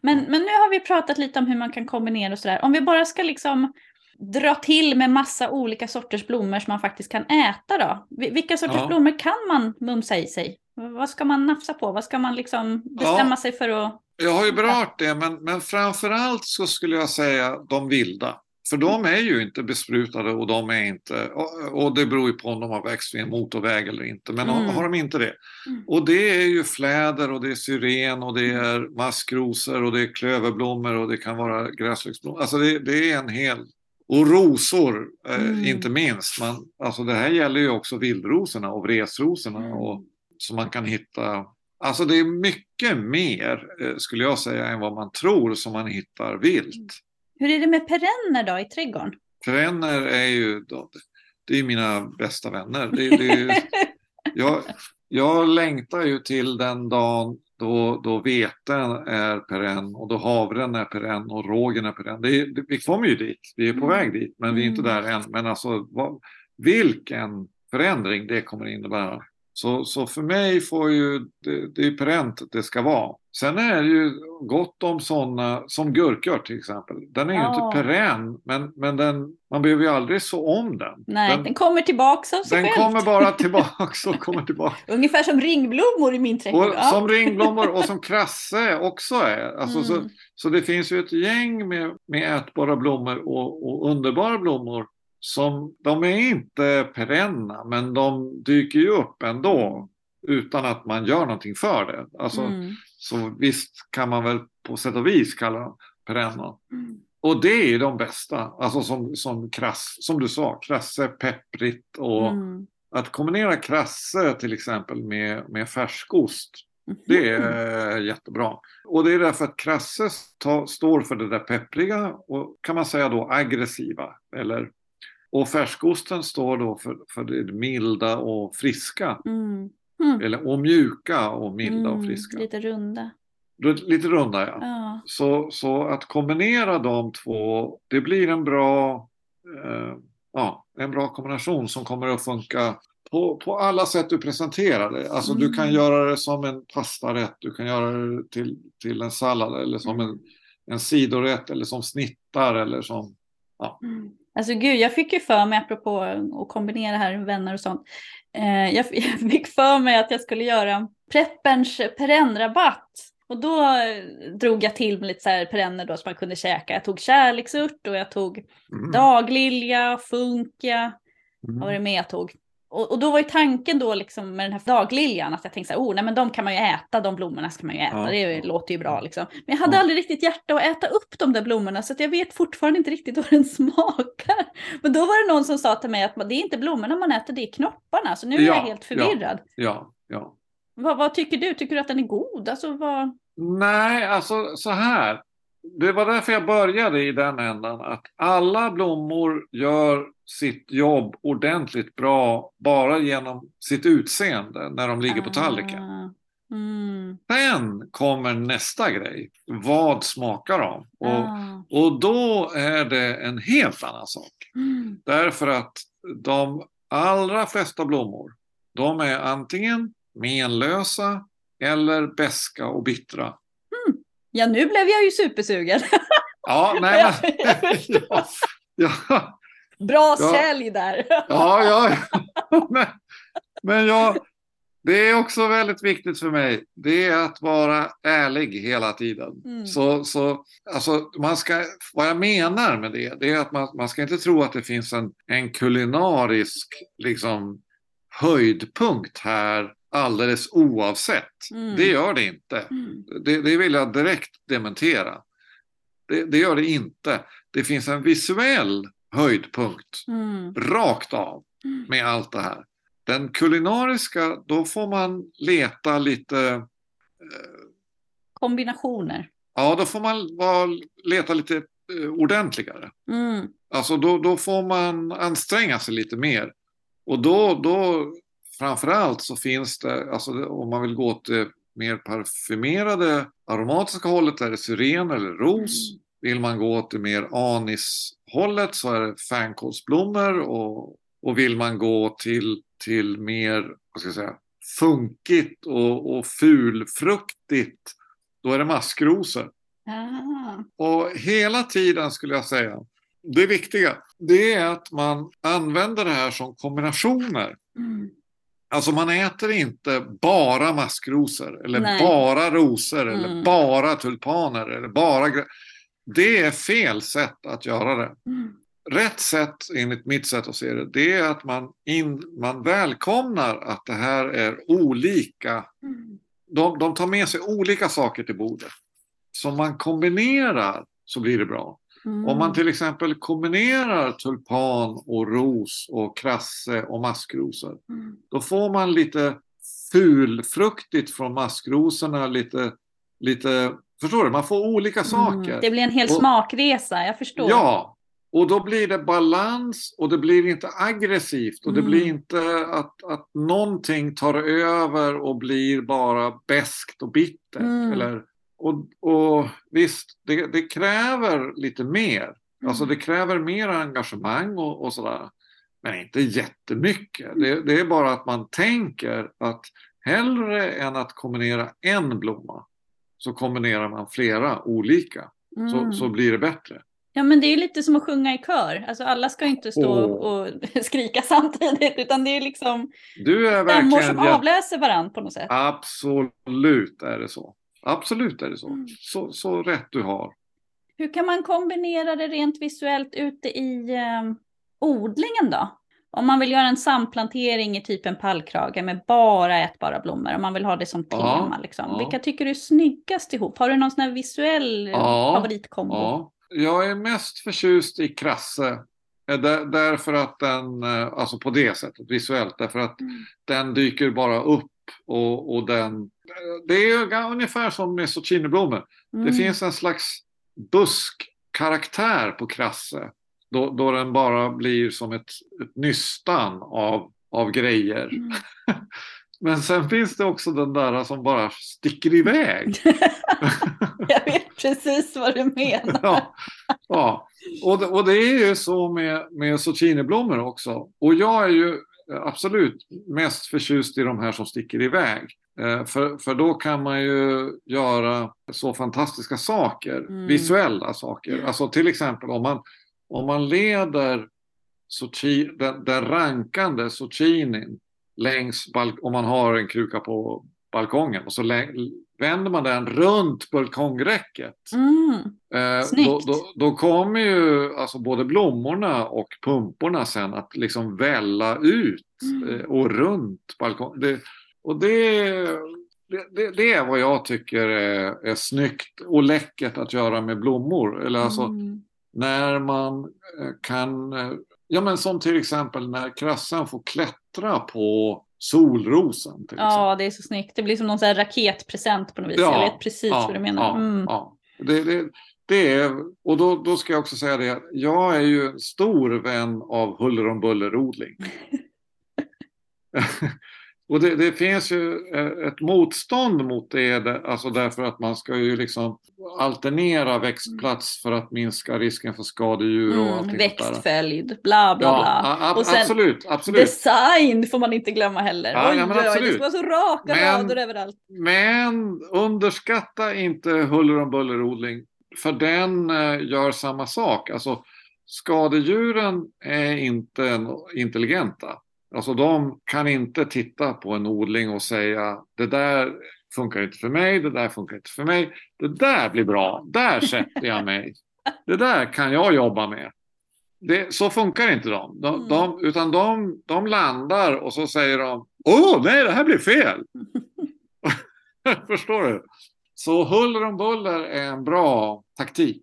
Men, men nu har vi pratat lite om hur man kan kombinera och sådär. Om vi bara ska liksom dra till med massa olika sorters blommor som man faktiskt kan äta då. Vi- Vilka sorters blommor kan man mumsa i sig? Vad ska man nafsa på? Vad ska man liksom bestämma sig för att... Jag har ju berört det, men, men framför allt så skulle jag säga de vilda. För de är ju inte besprutade och de är inte, och, det beror ju på om de har växt vid en motorväg eller inte, men Mm. har, de inte det. Mm. Och det är ju fläder och det är syren och det är maskrosor och det är klöverblommor och det kan vara gräslöksblommor. Alltså det, det är en hel... Och rosor, eh, Mm. inte minst. Man, alltså det här gäller ju också vildrosorna och vresrosorna. Mm. Och, så man kan hitta... Alltså det är mycket mer, eh, skulle jag säga, än vad man tror som man hittar vilt. Hur är det med perenner då i trädgården? Perenner är ju... Det är mina bästa vänner. Det, det, jag, jag längtar ju till den dagen då, då veten är perenn och då havren är perenn och rågen är perenn. Det är, det, vi kommer ju dit, vi är på Mm. väg dit, men vi är inte Mm. där än. Men alltså vad, vilken förändring det kommer innebära. Så, så för mig får ju, det, det är perennt det ska vara. Sen är det ju gott om sådana, som gurkor till exempel. Den är ju Ja. inte perenn, men, men den, man behöver ju aldrig så om den. Nej, den, den, kommer tillbaka av sig den själv. kommer bara tillbaks och kommer tillbaka. Ungefär som ringblommor i min trädgård. Och Ja. som ringblommor och som krasse också är. Alltså, så, Mm. så det finns ju ett gäng med, med ätbara blommor och, och underbara blommor som de är inte perenna men de dyker ju upp ändå utan att man gör någonting för det. Alltså, Mm. Så visst kan man väl på sätt och vis kalla dem perenna. Mm. Och det är de bästa, alltså som, som krass, som du sa, krasse, pepprigt och Mm. att kombinera krasse till exempel med, med färskost det Mhm. är jättebra. Och det är därför att krasse ta, står för det där peppriga och kan man säga då aggressiva. Eller, och färskosten står då för, för det milda och friska. Mm. Mm. Eller, och mjuka och milda och Mm, friska. Lite runda. Lite, runda ja. Ja. Så, så att kombinera de två, det blir en bra, eh, ja, en bra kombination som kommer att funka på, på alla sätt du presenterar det. Alltså du kan Mm. göra det som en pastarätt, du kan göra det till, till en sallad eller som en, en sidorätt eller som snittar eller som... Mm. Alltså gud, jag fick ju för mig, apropå att kombinera här med vänner och sånt. Eh, jag, jag fick för mig att jag skulle göra prepperns perennrabatt. Och då eh, drog jag till med lite så här perenner då som man kunde käka. Jag tog kärleksört och jag tog Mm. daglilja, funkia. Vad var det Mm. mer jag tog? Och, och då var ju tanken då liksom med den här dagliljan att jag tänkte så här, oh nej men de kan man ju äta, de blommorna ska man ju äta, Ja, det låter ju bra liksom. Men jag hade Ja. aldrig riktigt hjärta att äta upp de där blommorna så jag vet fortfarande inte riktigt vad den smakar. Men då var det någon som sa till mig att det är inte blommorna man äter, det är knopparna. Så nu är Ja, jag helt förvirrad. Ja, ja. Vad, vad tycker du? Tycker du att den är god? Alltså vad... Nej, alltså så här. Det var därför jag började i den ändan att alla blommor gör sitt jobb ordentligt bra bara genom sitt utseende när de ligger på tallriken. Ah, Mm. Sen kommer nästa grej. Vad smakar de? Och, Ah. och då är det en helt annan sak. Mm. Därför att de allra flesta blommor, de är antingen menlösa eller beska och bittra. Ja, nu blev jag ju supersugen. Ja, nej men... ja, ja, Bra Ja. sälj där. ja, ja, men, Men jag, det är också väldigt viktigt för mig. Det är att vara ärlig hela tiden. Mm. Så, så, alltså, man ska, vad jag menar med det, det är att man, man ska inte tro att det finns en, en kulinarisk liksom, höjdpunkt här alldeles oavsett. Mm. Det gör det inte. Mm. Det, det vill jag direkt dementera. Det, det gör det inte. Det finns en visuell höjdpunkt Mm. rakt av Mm. med allt det här. Den kulinariska, då får man leta lite, eh, Kombinationer. ja då får man vara, leta lite eh, ordentligare. Mm. Alltså då, då får man anstränga sig lite mer. Och då, då framförallt så finns det, alltså om man vill gå åt det mer parfymerade aromatiska hållet är det syren eller ros. Vill man gå åt det mer anishållet så är det fänkålsblommor och, och vill man gå till, till mer, vad ska jag säga, funkigt och, och fulfruktigt då är det maskrosor. Ah. Och hela tiden skulle jag säga, det viktiga, det är att man använder det här som kombinationer. Mm. Alltså man äter inte bara maskrosor eller Nej. bara rosor eller Mm. bara tulpaner eller bara... Det är fel sätt att göra det. Mm. Rätt sätt, enligt mitt sätt att se det, det är att man, in, man välkomnar att det här är olika Mm. de, de tar med sig olika saker till bordet. Som man kombinerar så blir det bra. Mm. Om man till exempel kombinerar tulpan och ros och krasse och maskrosor. Mm. Då får man lite fulfruktigt från maskrosorna. Lite, lite, förstår du? Man får olika saker. Mm. Det blir en hel Och- smakresa, jag förstår. Ja, och då blir det balans och det blir inte aggressivt och det Mm. blir inte att, att någonting tar över och blir bara beskt och bittert. Mm. Eller, och, och visst, det, det kräver lite mer. Alltså Mm. det kräver mer engagemang och, och sådär. Men inte jättemycket. Det, det är bara att man tänker att hellre än att kombinera en blomma så kombinerar man flera olika. Så, Mm. så blir det bättre. Ja, men det är lite som att sjunga i kör. Alltså alla ska inte stå Åh. och skrika samtidigt, utan det är liksom Du är stämmor som avläser varandra på något sätt. absolut är det så. Absolut är det så. Mm. Så, så rätt du har. Hur kan man kombinera det rent visuellt ute i eh, odlingen då? Om man vill göra en samplantering i typ en pallkrage med bara ätbara blommor, om man vill ha det som Ja, tema. liksom. ja. Vilka tycker du är snyggast ihop? Har du någon sån här visuell eh, Ja, favoritkombo? Ja. Jag är mest förtjust i krasse. eh, Där, därför att den, eh, alltså på det sättet visuellt, därför att Mm. den dyker bara upp och, och den... Det är ungefär som med zucchiniblommor. Det Mm. finns en slags buskkaraktär på krasse. Då, då den bara blir som ett, ett nystan av, av grejer. Mm. Men sen finns det också den där som bara sticker iväg. Jag vet precis vad du menar. ja, ja. Och, det, och det är ju så med, med zucchiniblommor också. Och jag är ju absolut mest förtjust i de här som sticker iväg. Eh, för, för då kan man ju göra så fantastiska saker, Mm. visuella saker. Alltså till exempel om man, om man leder zucchi, den, den rankande zucchinin längs, om man har en kruka på balkongen och så vänder man den runt balkongräcket. Mm. Eh, då, då, då kommer ju alltså både blommorna och pumporna sen att liksom välla ut Mm. eh, och runt balkongen. Det, och det, det, det, det är vad jag tycker är, är snyggt och läckert att göra med blommor. Eller alltså Mm. när man eh, kan, eh, ja men som till exempel när krassan får klättra på solrosen. Till Ja, det är så snyggt. Det blir som någon sån raketpresent på något vis. Ja, Jag vet precis vad du menar. Ja, Mm. ja. Det, det, det är, och då, då ska jag också säga det jag är ju stor vän av huller om buller-odling. och det, det finns ju eh, ett motstånd mot det, alltså därför att man ska ju liksom alternera växtplats för att minska risken för skadedjur och Mm, allting växtföljd, bla bla Ja, bla. Och sen absolut, absolut. Design får man inte glömma heller. Ja, oj, ja, men oj, det absolut. ska vara så raka Men- rader överallt. Men underskatta inte huller om bullerodling. För den eh, gör samma sak. Alltså, skadedjuren är inte en- intelligenta. Alltså de kan inte titta på en odling och säga det där funkar inte för mig, det där funkar inte för mig. Det där blir bra, där sätter jag mig. Det där kan jag jobba med. Det, så funkar inte de. de, de utan de, de landar och så säger de Åh, nej, det här blir fel. Förstår du? Så huller om buller är en bra taktik.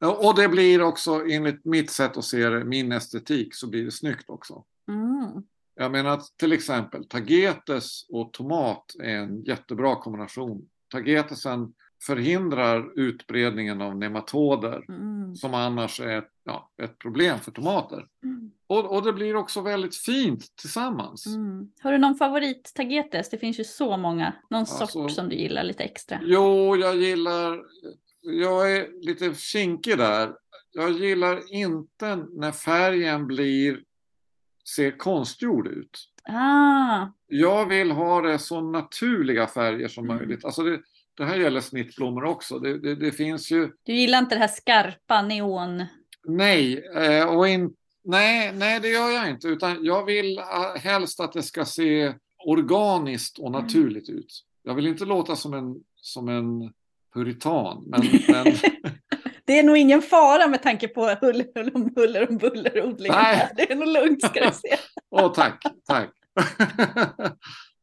Och det blir också, enligt mitt sätt att se det, min estetik, så blir det snyggt också. Mm. Jag menar att till exempel tagetes och tomat är en jättebra kombination. Tagetesen förhindrar utbredningen av nematoder Mm. som annars är ett, ja, ett problem för tomater. Mm. Och, och det blir också väldigt fint tillsammans. Mm. Har du någon favorit tagetes? Det finns ju så många. Någon Alltså- sort som du gillar lite extra? Jo, jag gillar... Jag är lite kinkig där. Jag gillar inte när färgen blir ser konstgjord ut. Ah, Jag vill ha det så naturliga färger som Mm. möjligt. Alltså det, det här gäller snittblommor också. Det, det, det finns ju... du gillar inte det här skarpa neon? Nej, eh, och in, nej, nej, det gör jag inte. Utan jag vill eh, helst att det ska se organiskt och Mm. naturligt ut. Jag vill inte låta som en, som en puritan. Men, men, Det är nog ingen fara med tanke på huller, huller, huller och bullerodlingen. Nej. Det är nog lugnt ska du se. åh, tack, tack.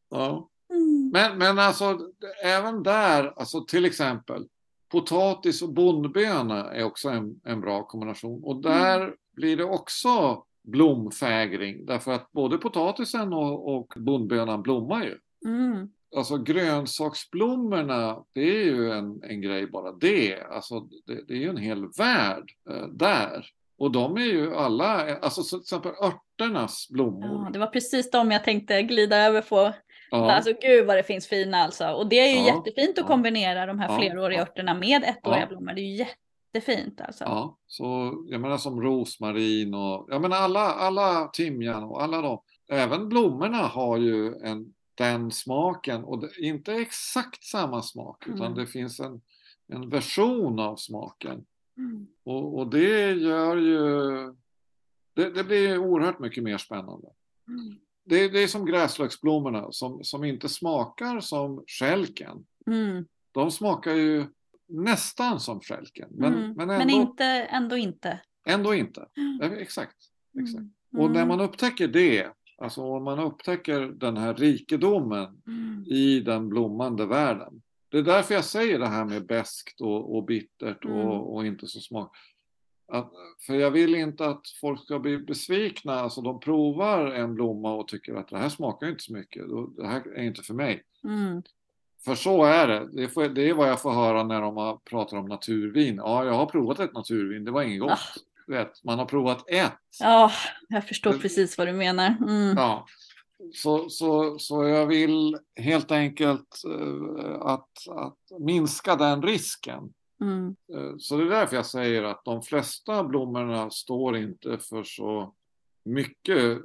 ja. Mm. Men, men alltså även där, alltså till exempel potatis och bondböna är också en, en bra kombination. Och där blir det också blomfägring därför att både potatisen och, och bondbönan blommar ju. Mm. Alltså grönsaksblommorna, det är ju en, en grej bara det. Alltså det, det är ju en hel värld eh, där. Och de är ju alla, alltså så till exempel örternas blommor. Ja, det var precis de jag tänkte glida över på. Ja. Alltså gud vad det finns fina alltså. Och det är ju Ja, jättefint att kombinera de här Ja, fleråriga örterna med ettåriga Ja. blommor. Det är ju jättefint alltså. Ja, så jag menar som rosmarin och jag menar alla, alla timjan och alla de. Även blommorna har ju en, den smaken och det, inte exakt samma smak utan Mm. det finns en, en version av smaken. Mm. Och, och det gör ju, det, det blir oerhört mycket mer spännande. Mm. Det, det är som gräslöksblommorna som, som inte smakar som skälken. Mm. De smakar ju nästan som skälken. Men, Mm. men, Men ändå, inte, ändå inte. ändå inte. Exakt. exakt. Och när man upptäcker det, alltså om man upptäcker den här rikedomen Mm. i den blommande världen. Det är därför jag säger det här med beskt och, och bittert Mm. och, och inte så smak. Att, för jag vill inte att folk ska bli besvikna. Alltså de provar en blomma och tycker att det här smakar inte så mycket. Det här är inte för mig. Mm. För så är det. Det, får, det är vad jag får höra när de pratar om naturvin. Ja, jag har provat ett naturvin. Det var inget gott. Du Vet, man har provat ett. Ja, jag förstår precis vad du menar. Mm. Ja. Så, så, så jag vill helt enkelt eh, att, att minska den risken. Mm. Eh, så det är därför jag säger att de flesta blommorna står inte för så mycket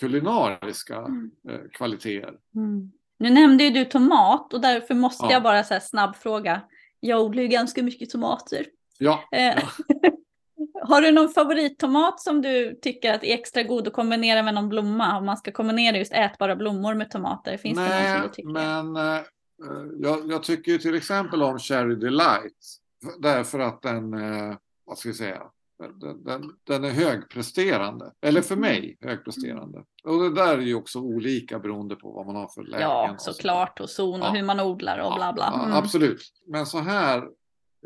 kulinariska Mm. eh, kvaliteter. Mm. Nu nämnde ju du tomat och därför måste Ja. jag bara så här snabb fråga. Jag odlar ju ganska mycket tomater. Ja, Eh, Har du någon favorittomat som du tycker att är extra god att kombinera med någon blomma? Om man ska kombinera just ätbara blommor med tomater. Finns det någon som nej, du tycker? men eh, jag, jag tycker ju till exempel om Cherry Delight. Därför att den, eh, vad ska vi säga, den, den, den är högpresterande. Eller för mig högpresterande. Och det där är ju också olika beroende på vad man har för lägen. Ja, såklart. Och zon och Ja. hur man odlar och bla bla. Ja, Mm. absolut. Men så här,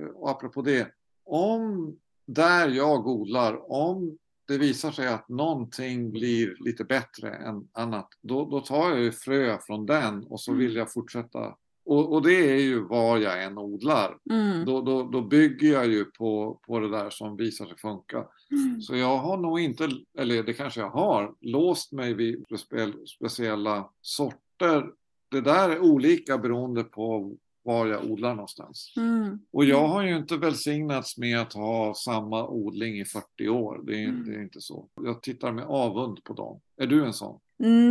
eh, och apropå det. Om där jag odlar, om det visar sig att någonting blir lite bättre än annat, då, då tar jag ju frö från den och så Mm. vill jag fortsätta. Och, och det är ju var jag än odlar. Mm. Då, då, då bygger jag ju på, på det där som visar sig funka. Mm. Så jag har nog inte, eller det kanske jag har, låst mig vid spe- speciella sorter. Det där är olika beroende på var jag odlar någonstans. Mm. Och jag har ju inte välsignats med att ha samma odling i 40 år. Det är, Mm. det är inte så. Jag tittar med avund på dem. Är du en sån?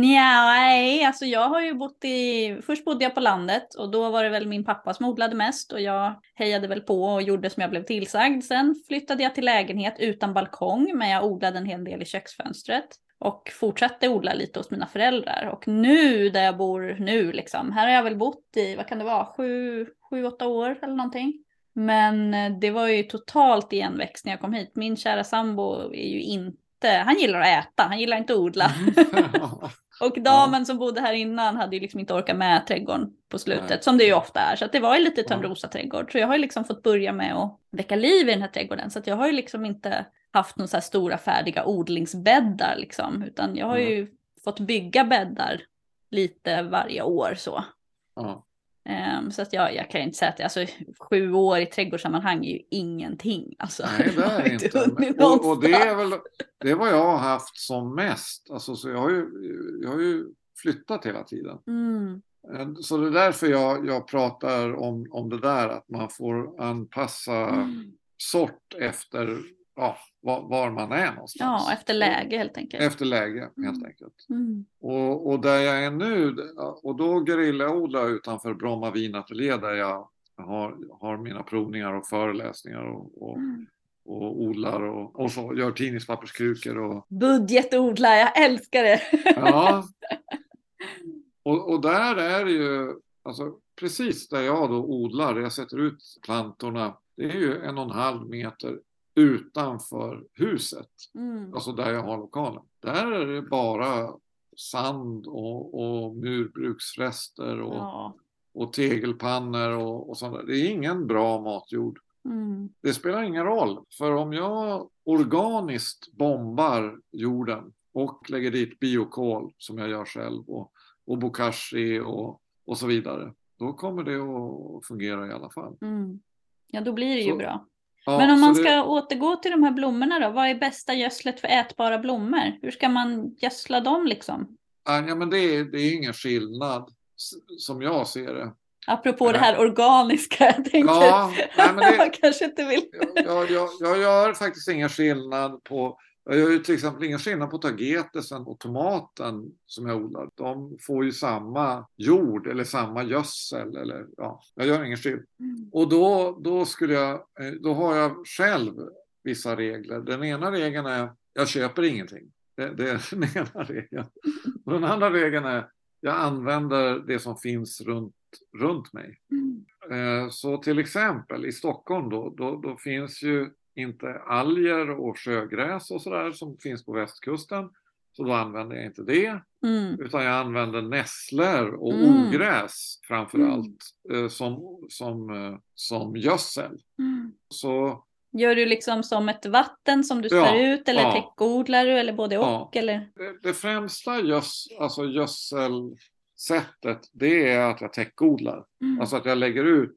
Nej, alltså jag har ju bott i... Först bodde jag på landet och då var det väl min pappa som odlade mest och jag hejade väl på och gjorde som jag blev tillsagd. Sen flyttade jag till lägenhet utan balkong men jag odlade en hel del i köksfönstret. Och fortsatte odla lite hos mina föräldrar. Och nu där jag bor nu, liksom, här har jag väl bott i, vad kan det vara, sju, sju åtta år eller någonting. Men eh, det var ju totalt igenväxt när jag kom hit. Min kära sambo är ju inte, han gillar att äta, han gillar inte att odla. Mm. Och damen som bodde här innan hade ju liksom inte orkat med trädgården på slutet, Nej. som det ju ofta är. Så det var ju lite Ja. Törnrosa-trädgård. Så jag har ju liksom fått börja med att väcka liv i den här trädgården. Så jag har ju liksom inte haft några stora färdiga odlingsbäddar liksom. Utan jag har Mm. ju fått bygga bäddar lite varje år så. Ja. Ehm, så att jag, jag kan inte säga att alltså, sju år i trädgårdssammanhang är ju ingenting. Alltså, Nej, det är inte Och, och det är väl det är vad jag har haft som mest. Alltså, så jag, har ju, jag har ju flyttat hela tiden. Mm, Eh, Så det är därför jag, jag pratar om, om det där att man får anpassa mm. sort efter ja, var, var man är någonstans. Ja, efter läge helt enkelt. Efter läge helt Mm. enkelt. Mm. Och, och där jag är nu, och då gerillaodlar jag utanför Bromma vinateljé där jag har, har mina provningar och föreläsningar och, och, Mm. och odlar och, och så gör tidningspapperskrukor och Budgetodla, jag älskar det. ja. Och, och där är det ju, alltså precis där jag då odlar, jag sätter ut plantorna, det är ju en och en halv meter utanför huset, Mm. alltså där jag har lokalen. Där är det bara sand och, och murbruksrester och, Ja. och tegelpannor och, och sånt där. Det är ingen bra matjord. Mm. Det spelar ingen roll, för om jag organiskt bombar jorden och lägger dit biokol som jag gör själv och, och bokashi och, och så vidare, då kommer det att fungera i alla fall. Mm. Ja, då blir det ju Så- bra. Ja, Men om man det- ska återgå till de här blommorna då, vad är bästa gödslet för ätbara blommor? Hur ska man gödsla dem liksom? Ja, men det är, det är ingen skillnad som jag ser det. Apropå Nej. det här organiska, jag tänker. Ja, nej, det- kanske inte vill. Jag, jag, jag, jag gör faktiskt ingen skillnad på jag gör ju till exempel ingen skillnad på tagetesen och tomaten som jag odlar. De får ju samma jord eller samma gödsel. Eller, ja, jag gör ingen skillnad. Mm. Och då, då, skulle jag, eh, då har jag själv vissa regler. Den ena regeln är jag köper ingenting. Det, det är den ena regeln. Och den andra regeln är jag använder det som finns runt, runt mig. Mm. Eh, Så till exempel i Stockholm då, då, då finns ju inte alger och sjögräs och sådär som finns på västkusten. Så då använder jag inte det. Mm. Utan jag använder nässlor och Mm. ogräs framför Mm. allt eh, som, som, eh, som gödsel. Mm. Så Gör du liksom som ett vatten som du Ja, spär ut eller ja. täckodlar du eller både och? Ja. Eller? det, det främsta göds, alltså gödselsättet det är att jag täckodlar. Mm. Alltså att jag lägger ut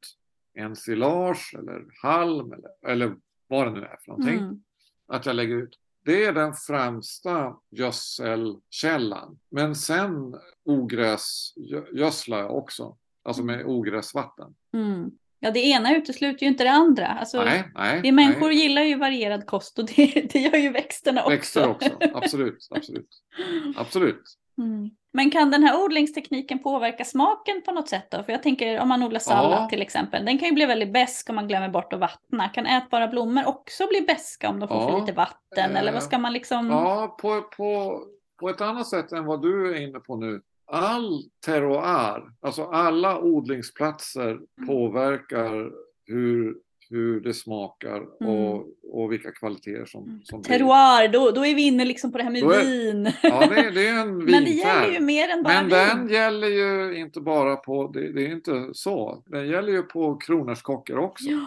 en silage eller halm eller, eller vad det nu är för någonting. Mm. Att jag lägger ut. Det är den främsta gödselkällan. Men sen ogräsgödslar jag också. Alltså med ogräsvatten. Mm. Ja, det ena utesluter ju inte det andra. Alltså, nej, nej. vi människor nej. gillar ju varierad kost och det, det gör ju växterna också. Växter också. Absolut, absolut. Absolut. Mm. Men kan den här odlingstekniken påverka smaken på något sätt då? För jag tänker om man odlar sallad Ja. till exempel. Den kan ju bli väldigt besk om man glömmer bort att vattna. Kan ätbara blommor också bli beska om de får för Ja. lite vatten? Eller vad Eh, ska man liksom... Ja, på, på, på ett annat sätt än vad du är inne på nu. All terroir, alltså alla odlingsplatser Mm. påverkar hur, hur det smakar Mm. och, och vilka kvaliteter som, som blir. Terroir, då, då är vi inne liksom på det här med är- vin. Ja, det, det är en Men det gäller ju vinfärg. mer än bara Men vin. den gäller ju inte bara på, det, det är inte så. Den gäller ju på kronärtskockor också. Ja.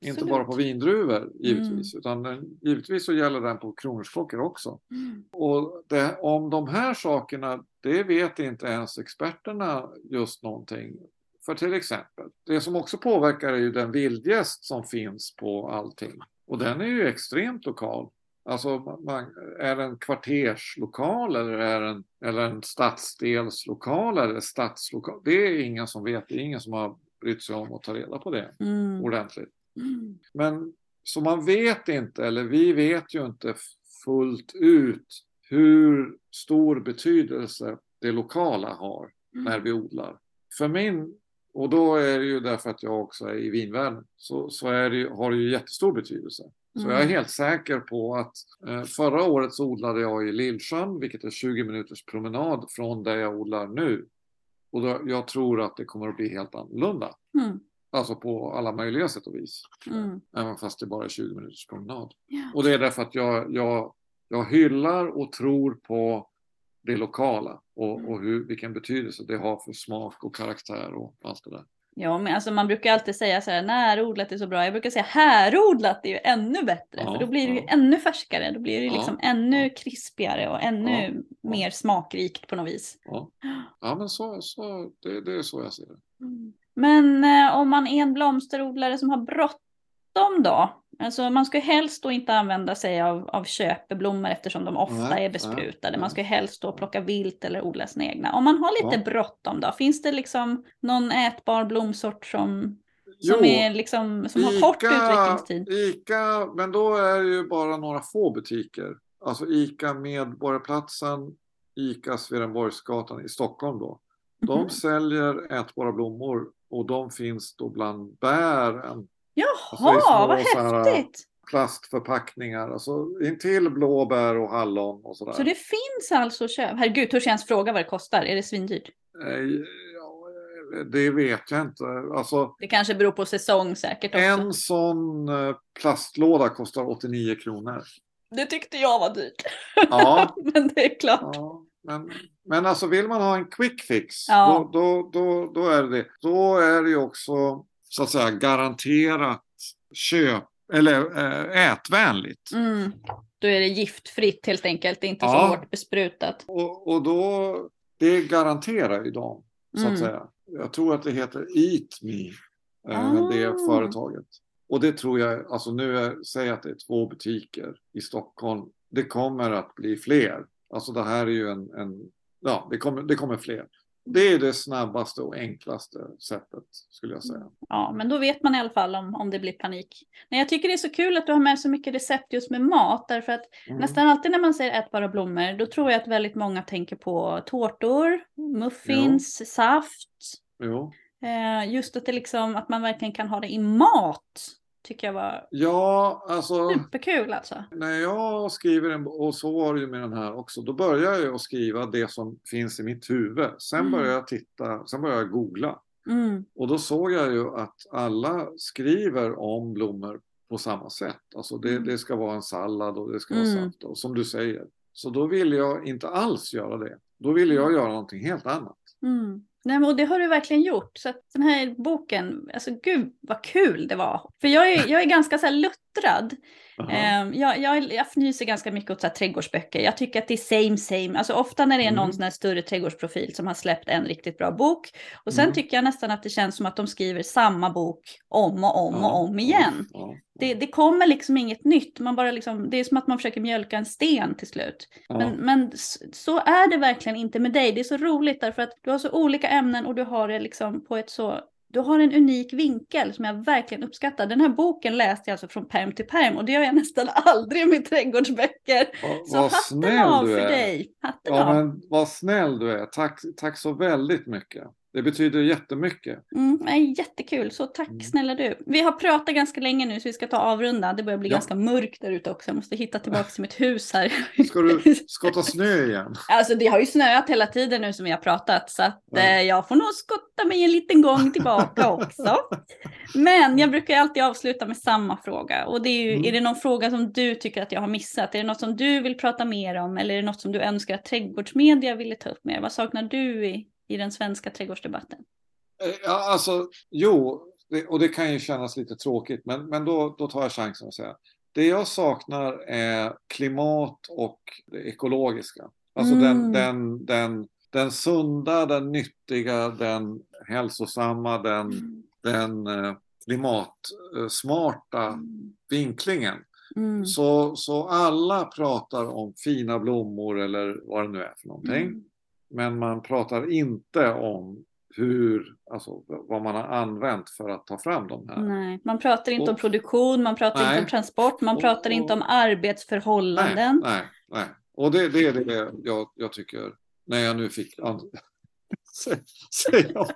Inte bara på vindruvor givetvis, utan den, givetvis så gäller den på kronärtskockor också. Mm. Och det, om de här sakerna, det vet inte ens experterna just någonting. För till exempel, det som också påverkar är ju den vildgäst som finns på allting. Och den är ju extremt lokal. Alltså man, är det en kvarterslokal eller är en, eller en stadsdelslokal eller stadslokal? Det är ingen som vet, det är ingen som har brytt sig om att ta reda på det Mm. ordentligt. Mm. Men så man vet inte, eller vi vet ju inte fullt ut hur stor betydelse det lokala har när vi odlar. För min, och då är det ju därför att jag också är i vinvärlden, så, så är det, ju- har det ju jättestor betydelse. Så Mm. jag är helt säker på att eh, förra året så odlade jag i Lillsjön, vilket är 20 minuters promenad från där jag odlar nu. Och då, jag tror att det kommer att bli helt annorlunda. Mm. Alltså på alla möjliga sätt och vis. Mm. Även fast det bara är 20 minuters promenad. Ja. Och det är därför att jag, jag, jag hyllar och tror på det lokala och, Mm. och hur, vilken betydelse det har för smak och karaktär och allt det där. Ja, men alltså man brukar alltid säga så här, närodlat är så bra. Jag brukar säga härodlat är ju ännu bättre. Ja, för då blir det ju ja. ännu färskare. Då blir det ju Ja, liksom ännu krispigare och ännu mer smakrikt på något vis. Ja, ja men så, så det, det är så jag ser det. Men eh, om man är en blomsterodlare som har bråttom då? Alltså man ska helst då inte använda sig av, av köpeblommor eftersom de ofta Nej, är besprutade. nej, Man ska helst då plocka vilt eller odla sina egna. Om man har lite Ja. bråttom då? Finns det liksom någon ätbar blomsort som, som, Jo, är liksom, som har kort utvecklingstid? Ica, men då är det ju bara några få butiker. Alltså Ica Medborgarplatsen, Ica Swedenborgsgatan i Stockholm då. De Mhm. säljer ätbara blommor och de finns då bland bären. Jaha, Alltså vad häftigt! Plastförpackningar, alltså intill blåbär och hallon och sådär. Så det finns alltså köp. Herregud, jag ens fråga vad det kostar? Är det svindyrt? Eh, ja, Det vet jag inte. Alltså Det kanske beror på säsong säkert också. en sån eh, plastlåda kostar 89 kronor. Det tyckte jag var dyrt. Ja, Men det är klart. Ja, men, men alltså vill man ha en quick fix, Ja. då, då, då, då är det det. Då är det ju också så att säga garanterat köp eller äh, ätvänligt. Mm. Då är det giftfritt helt enkelt. Det är inte så Ja. hårt besprutat. Och, och då, det garanterar ju de, så Mm. att säga. Jag tror att det heter Eat Me, eh, Ah. det företaget. Och det tror jag, alltså nu säg att det är två butiker i Stockholm. Det kommer att bli fler. Alltså det här är ju en, en ja, det kommer, det kommer fler. Det är det snabbaste och enklaste sättet skulle jag säga. Ja, men då vet man i alla fall om, om det blir panik. Men jag tycker det är så kul att du har med så mycket recept just med mat. Därför att Mm. nästan alltid när man säger ätbara blommor, då tror jag att väldigt många tänker på tårtor, muffins, saft. Jo. Eh, just att det liksom, att man verkligen kan ha det i mat. Tycker jag var Ja, alltså superkul alltså. när jag skriver en och så var det ju med den här också, då börjar jag skriva det som finns i mitt huvud. Sen Mm. börjar jag titta, sen börjar jag googla. Mm. Och då såg jag ju att alla skriver om blommor på samma sätt. Alltså det, Mm. det ska vara en sallad och det ska vara Mm. saft, och, som du säger. Så då ville jag inte alls göra det. Då ville jag göra någonting helt annat. Mm. Nej, men och det har du verkligen gjort. Så att den här boken, alltså gud vad kul det var. För jag är, jag är ganska så här luttrad. Jaha. Ehm, jag, jag, jag fnyser ganska mycket åt så här trädgårdsböcker. Jag tycker att det är same same. Alltså ofta när det är någon Mm. sån här större trädgårdsprofil som har släppt en riktigt bra bok. Och sen Mm. tycker jag nästan att det känns som att de skriver samma bok om och om och om igen. Ja, Det, det kommer liksom inget nytt. Man bara liksom, det är som att man försöker mjölka en sten till slut. Men, men så är det verkligen inte med dig. Det är så roligt därför att du har så olika ämnen och du har det liksom på ett så... Du har en unik vinkel som jag verkligen uppskattar. Den här boken läste jag alltså från perm till perm och det gör jag nästan aldrig med trädgårdsböcker. Vad- Så vad hatten snäll av du för är. dig. Hatten Ja, av. men vad snäll du är. Tack, tack så väldigt mycket. Det betyder jättemycket. Mm, jättekul, så tack Mm. snälla du. Vi har pratat ganska länge nu så vi ska ta avrunda. Det börjar bli Ja. ganska mörkt där ute också. Jag måste hitta tillbaka till mitt hus här. Ska du skotta snö igen? Alltså det har ju snöat hela tiden nu som vi har pratat så att Ja. eh, jag får nog skotta mig en liten gång tillbaka också. Men jag brukar alltid avsluta med samma fråga och det är ju, Mm. är det någon fråga som du tycker att jag har missat? Är det något som du vill prata mer om eller är det något som du önskar att trädgårdsmedia ville ta upp mer? Vad saknar du i, i den svenska trädgårdsdebatten? Eh, Ja, alltså, jo, och det kan ju kännas lite tråkigt, men, men då, då tar jag chansen att säga. Det jag saknar är klimat och det ekologiska. Alltså Mm. den, den, den, den sunda, den nyttiga, den hälsosamma, den, den eh, klimatsmarta vinklingen. Mm. Så, så alla pratar om fina blommor eller vad det nu är för någonting. Mm. Men man pratar inte om hur, alltså vad man har använt för att ta fram de här. Nej, man pratar inte om Och- produktion, man pratar inte Nej. om transport, man Och- pratar inte om arbetsförhållanden. nej, nej. Och det, det är det jag, jag tycker, när jag nu fick säga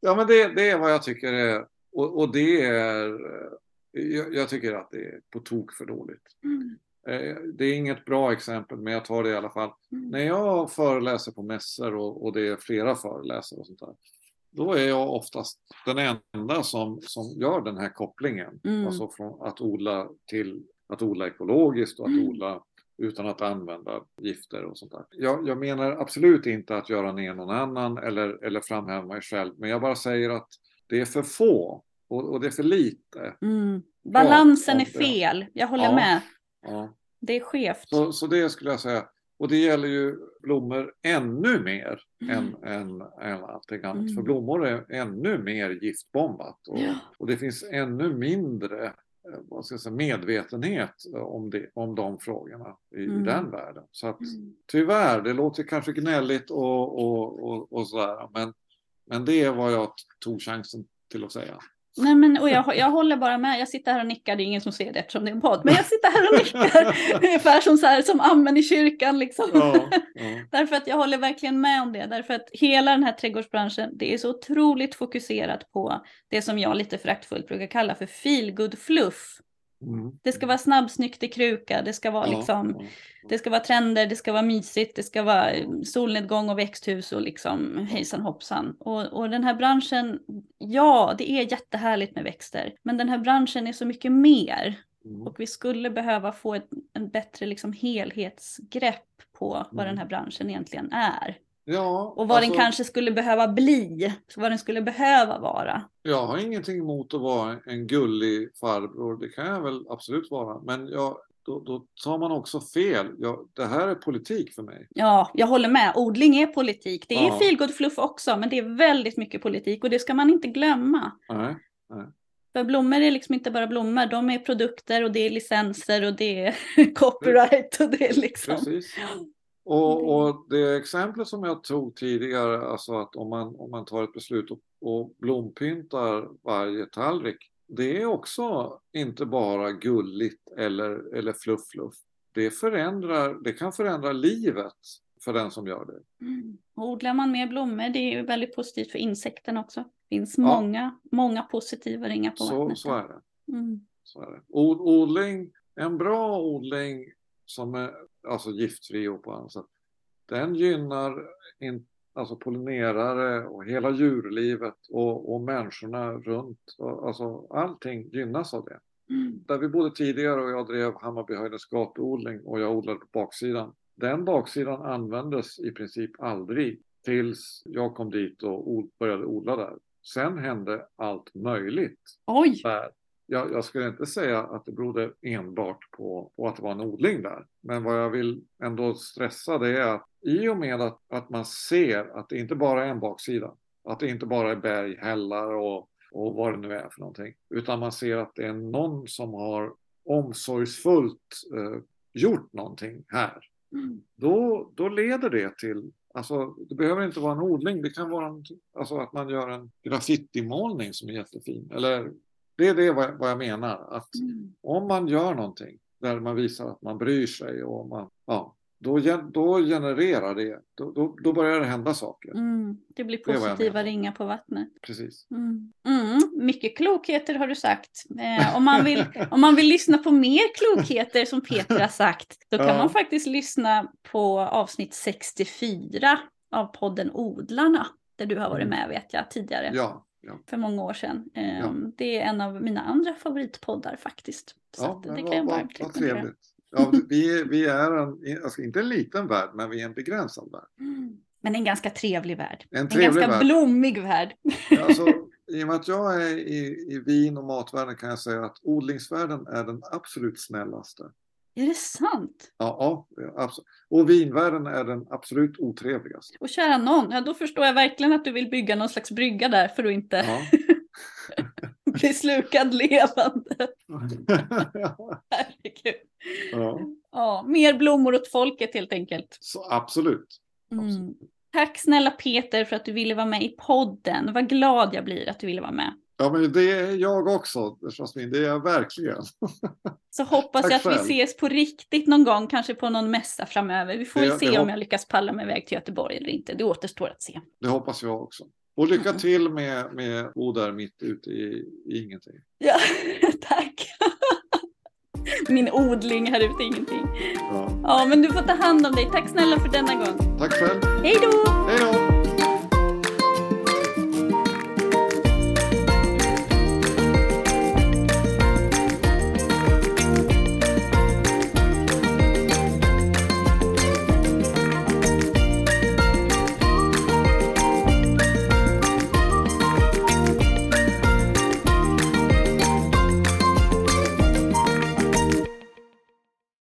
Ja, men det, det är vad jag tycker är, och, och det är, jag, jag tycker att det är på tok för dåligt. Mm. Eh, Det är inget bra exempel, men jag tar det i alla fall. Mm. När jag föreläser på mässor och, och det är flera föreläsare och sånt där, då är jag oftast den enda som, som gör den här kopplingen. Mm. Alltså från att odla till att odla ekologiskt och att Mm. odla utan att använda gifter och sånt där. Jag, jag menar absolut inte att göra ner någon annan eller, eller framhäva mig själv, men jag bara säger att det är för få och, och det är för lite. Mm. Balansen är fel, jag håller Ja. med. Ja. Det är skevt. Så, så det skulle jag säga. Och det gäller ju blommor ännu mer Mm. än, än, än allting annat. Mm. För blommor är ännu mer giftbombat. Och, Ja. och det finns ännu mindre eh, vad ska jag säga, medvetenhet eh, om, det, om de frågorna i, Mm. den världen. Så att Mm. tyvärr, det låter kanske gnälligt och, och, och, och sådär. Men, men det är vad jag tog chansen till att säga. Nej, men, och jag, jag håller bara med. Jag sitter här och nickar. Det är ingen som ser det eftersom det är en podd. Men jag sitter här och nickar. Ungefär som, så här, som amen i kyrkan. Liksom. Ja, ja. Därför att jag håller verkligen med om det. Därför att hela den här trädgårdsbranschen, det är så otroligt fokuserat på det som jag lite föraktfullt brukar kalla för feelgood fluff. Mm. Det ska vara snabbsnyggt i kruka, det ska vara Ja, liksom, ja. det ska vara trender, det ska vara mysigt, det ska vara eh, solnedgång och växthus och liksom hejsan hoppsan. Och, och den här branschen, ja det är jättehärligt med växter, men den här branschen är så mycket mer. Mm. Och vi skulle behöva få ett en bättre liksom helhetsgrepp på vad Mm. den här branschen egentligen är. Ja, Och vad alltså- den kanske skulle behöva bli, vad den skulle behöva vara. Jag har ingenting emot att vara en gullig farbror, det kan jag väl absolut vara. Men jag, då, då tar man också fel. Jag, det här är politik för mig. Ja, jag håller med. Odling är politik. Det är Ja. feelgood fluff också, men det är väldigt mycket politik och det ska man inte glömma. Nej. För blommor är liksom inte bara blommor, de är produkter och det är licenser och det är copyright och det är liksom... Precis. Och, och det exemplet som jag tog tidigare, alltså att om man, om man tar ett beslut och, och blompyntar varje tallrik, det är också inte bara gulligt eller, eller fluff fluff. Det, förändrar, det kan förändra livet för den som gör det. Mm. Odlar man mer blommor, det är ju väldigt positivt för insekterna också. Det finns Ja. många, många positiva ringar på Så, vattnet. så är det. Mm. Så är det. Od, odling, en bra odling som är alltså giftfri och på annat sätt, den gynnar in, alltså pollinerare och hela djurlivet och, och människorna runt. Och, alltså allting gynnas av det. Mm. Där vi bodde tidigare och jag drev Hammarbyhöjdens gatuodling och jag odlade på baksidan. Den baksidan användes i princip aldrig tills jag kom dit och började odla där. Sen hände allt möjligt Oj! där. Jag, jag skulle inte säga att det berodde enbart på, på att det var en odling där. Men vad jag vill ändå stressa det är att i och med att, att man ser att det inte bara är en baksida, att det inte bara är berg, hällar och, och vad det nu är för någonting, utan man ser att det är någon som har omsorgsfullt eh, gjort någonting här. Mm. Då, då leder det till Alltså, det behöver inte vara en odling, det kan vara en, alltså att man gör en graffitimålning som är jättefin. Eller, det är det vad jag, menar, att Mm. om man gör någonting där man visar att man bryr sig och man, ja, då, då genererar det, då, då, då börjar det hända saker. Mm. Det blir Det positiva menar. ringar på vattnet. Precis. Mm. Mm. Mycket klokheter har du sagt. Eh, om, man vill, om man vill lyssna på mer klokheter som Peter har sagt, då kan Ja. man faktiskt lyssna på avsnitt 64 av podden Odlarna, där du har varit Mm. med vet jag tidigare, Ja, ja. för många år sedan. Eh, Ja. Det är en av mina andra favoritpoddar faktiskt. Så ja det kan vad, jag varmt vad rekommendera. trevligt. Ja, vi, är- vi är en, alltså inte en liten värld, men vi är en begränsad värld. Mm. Men en ganska trevlig värld. En En trevlig ganska värld. blommig värld. Alltså, I och med att jag är i, i vin och matvärlden kan jag säga att odlingsvärlden är den absolut snällaste. Är det sant? Ja, ja absolut. Och vinvärlden är den absolut otrevligaste. Och kära någon, ja, då förstår jag verkligen att du vill bygga någon slags brygga där för att inte Ja. bli slukad levande. Herregud. ja. Ja, mer blommor åt folket helt enkelt. Så absolut. Mm. absolut. Tack snälla Peter för att du ville vara med i podden. Vad glad jag blir att du ville vara med. Ja, men det är jag också, Jasmin. Det är jag verkligen. Så hoppas jag att vi ses på riktigt någon gång, kanske på någon mässa framöver. Vi får det, väl se om jag lyckas palla mig iväg till Göteborg eller inte. Det återstår att se. Det hoppas jag också. Och lycka mm. till med, med bo där mitt ute i, i ingenting. Ja, tack. Min odling här ute i ingenting. Ja. ja, men du får ta hand om dig. Tack snälla för denna gång. Tack själv. Hej då! Hej då!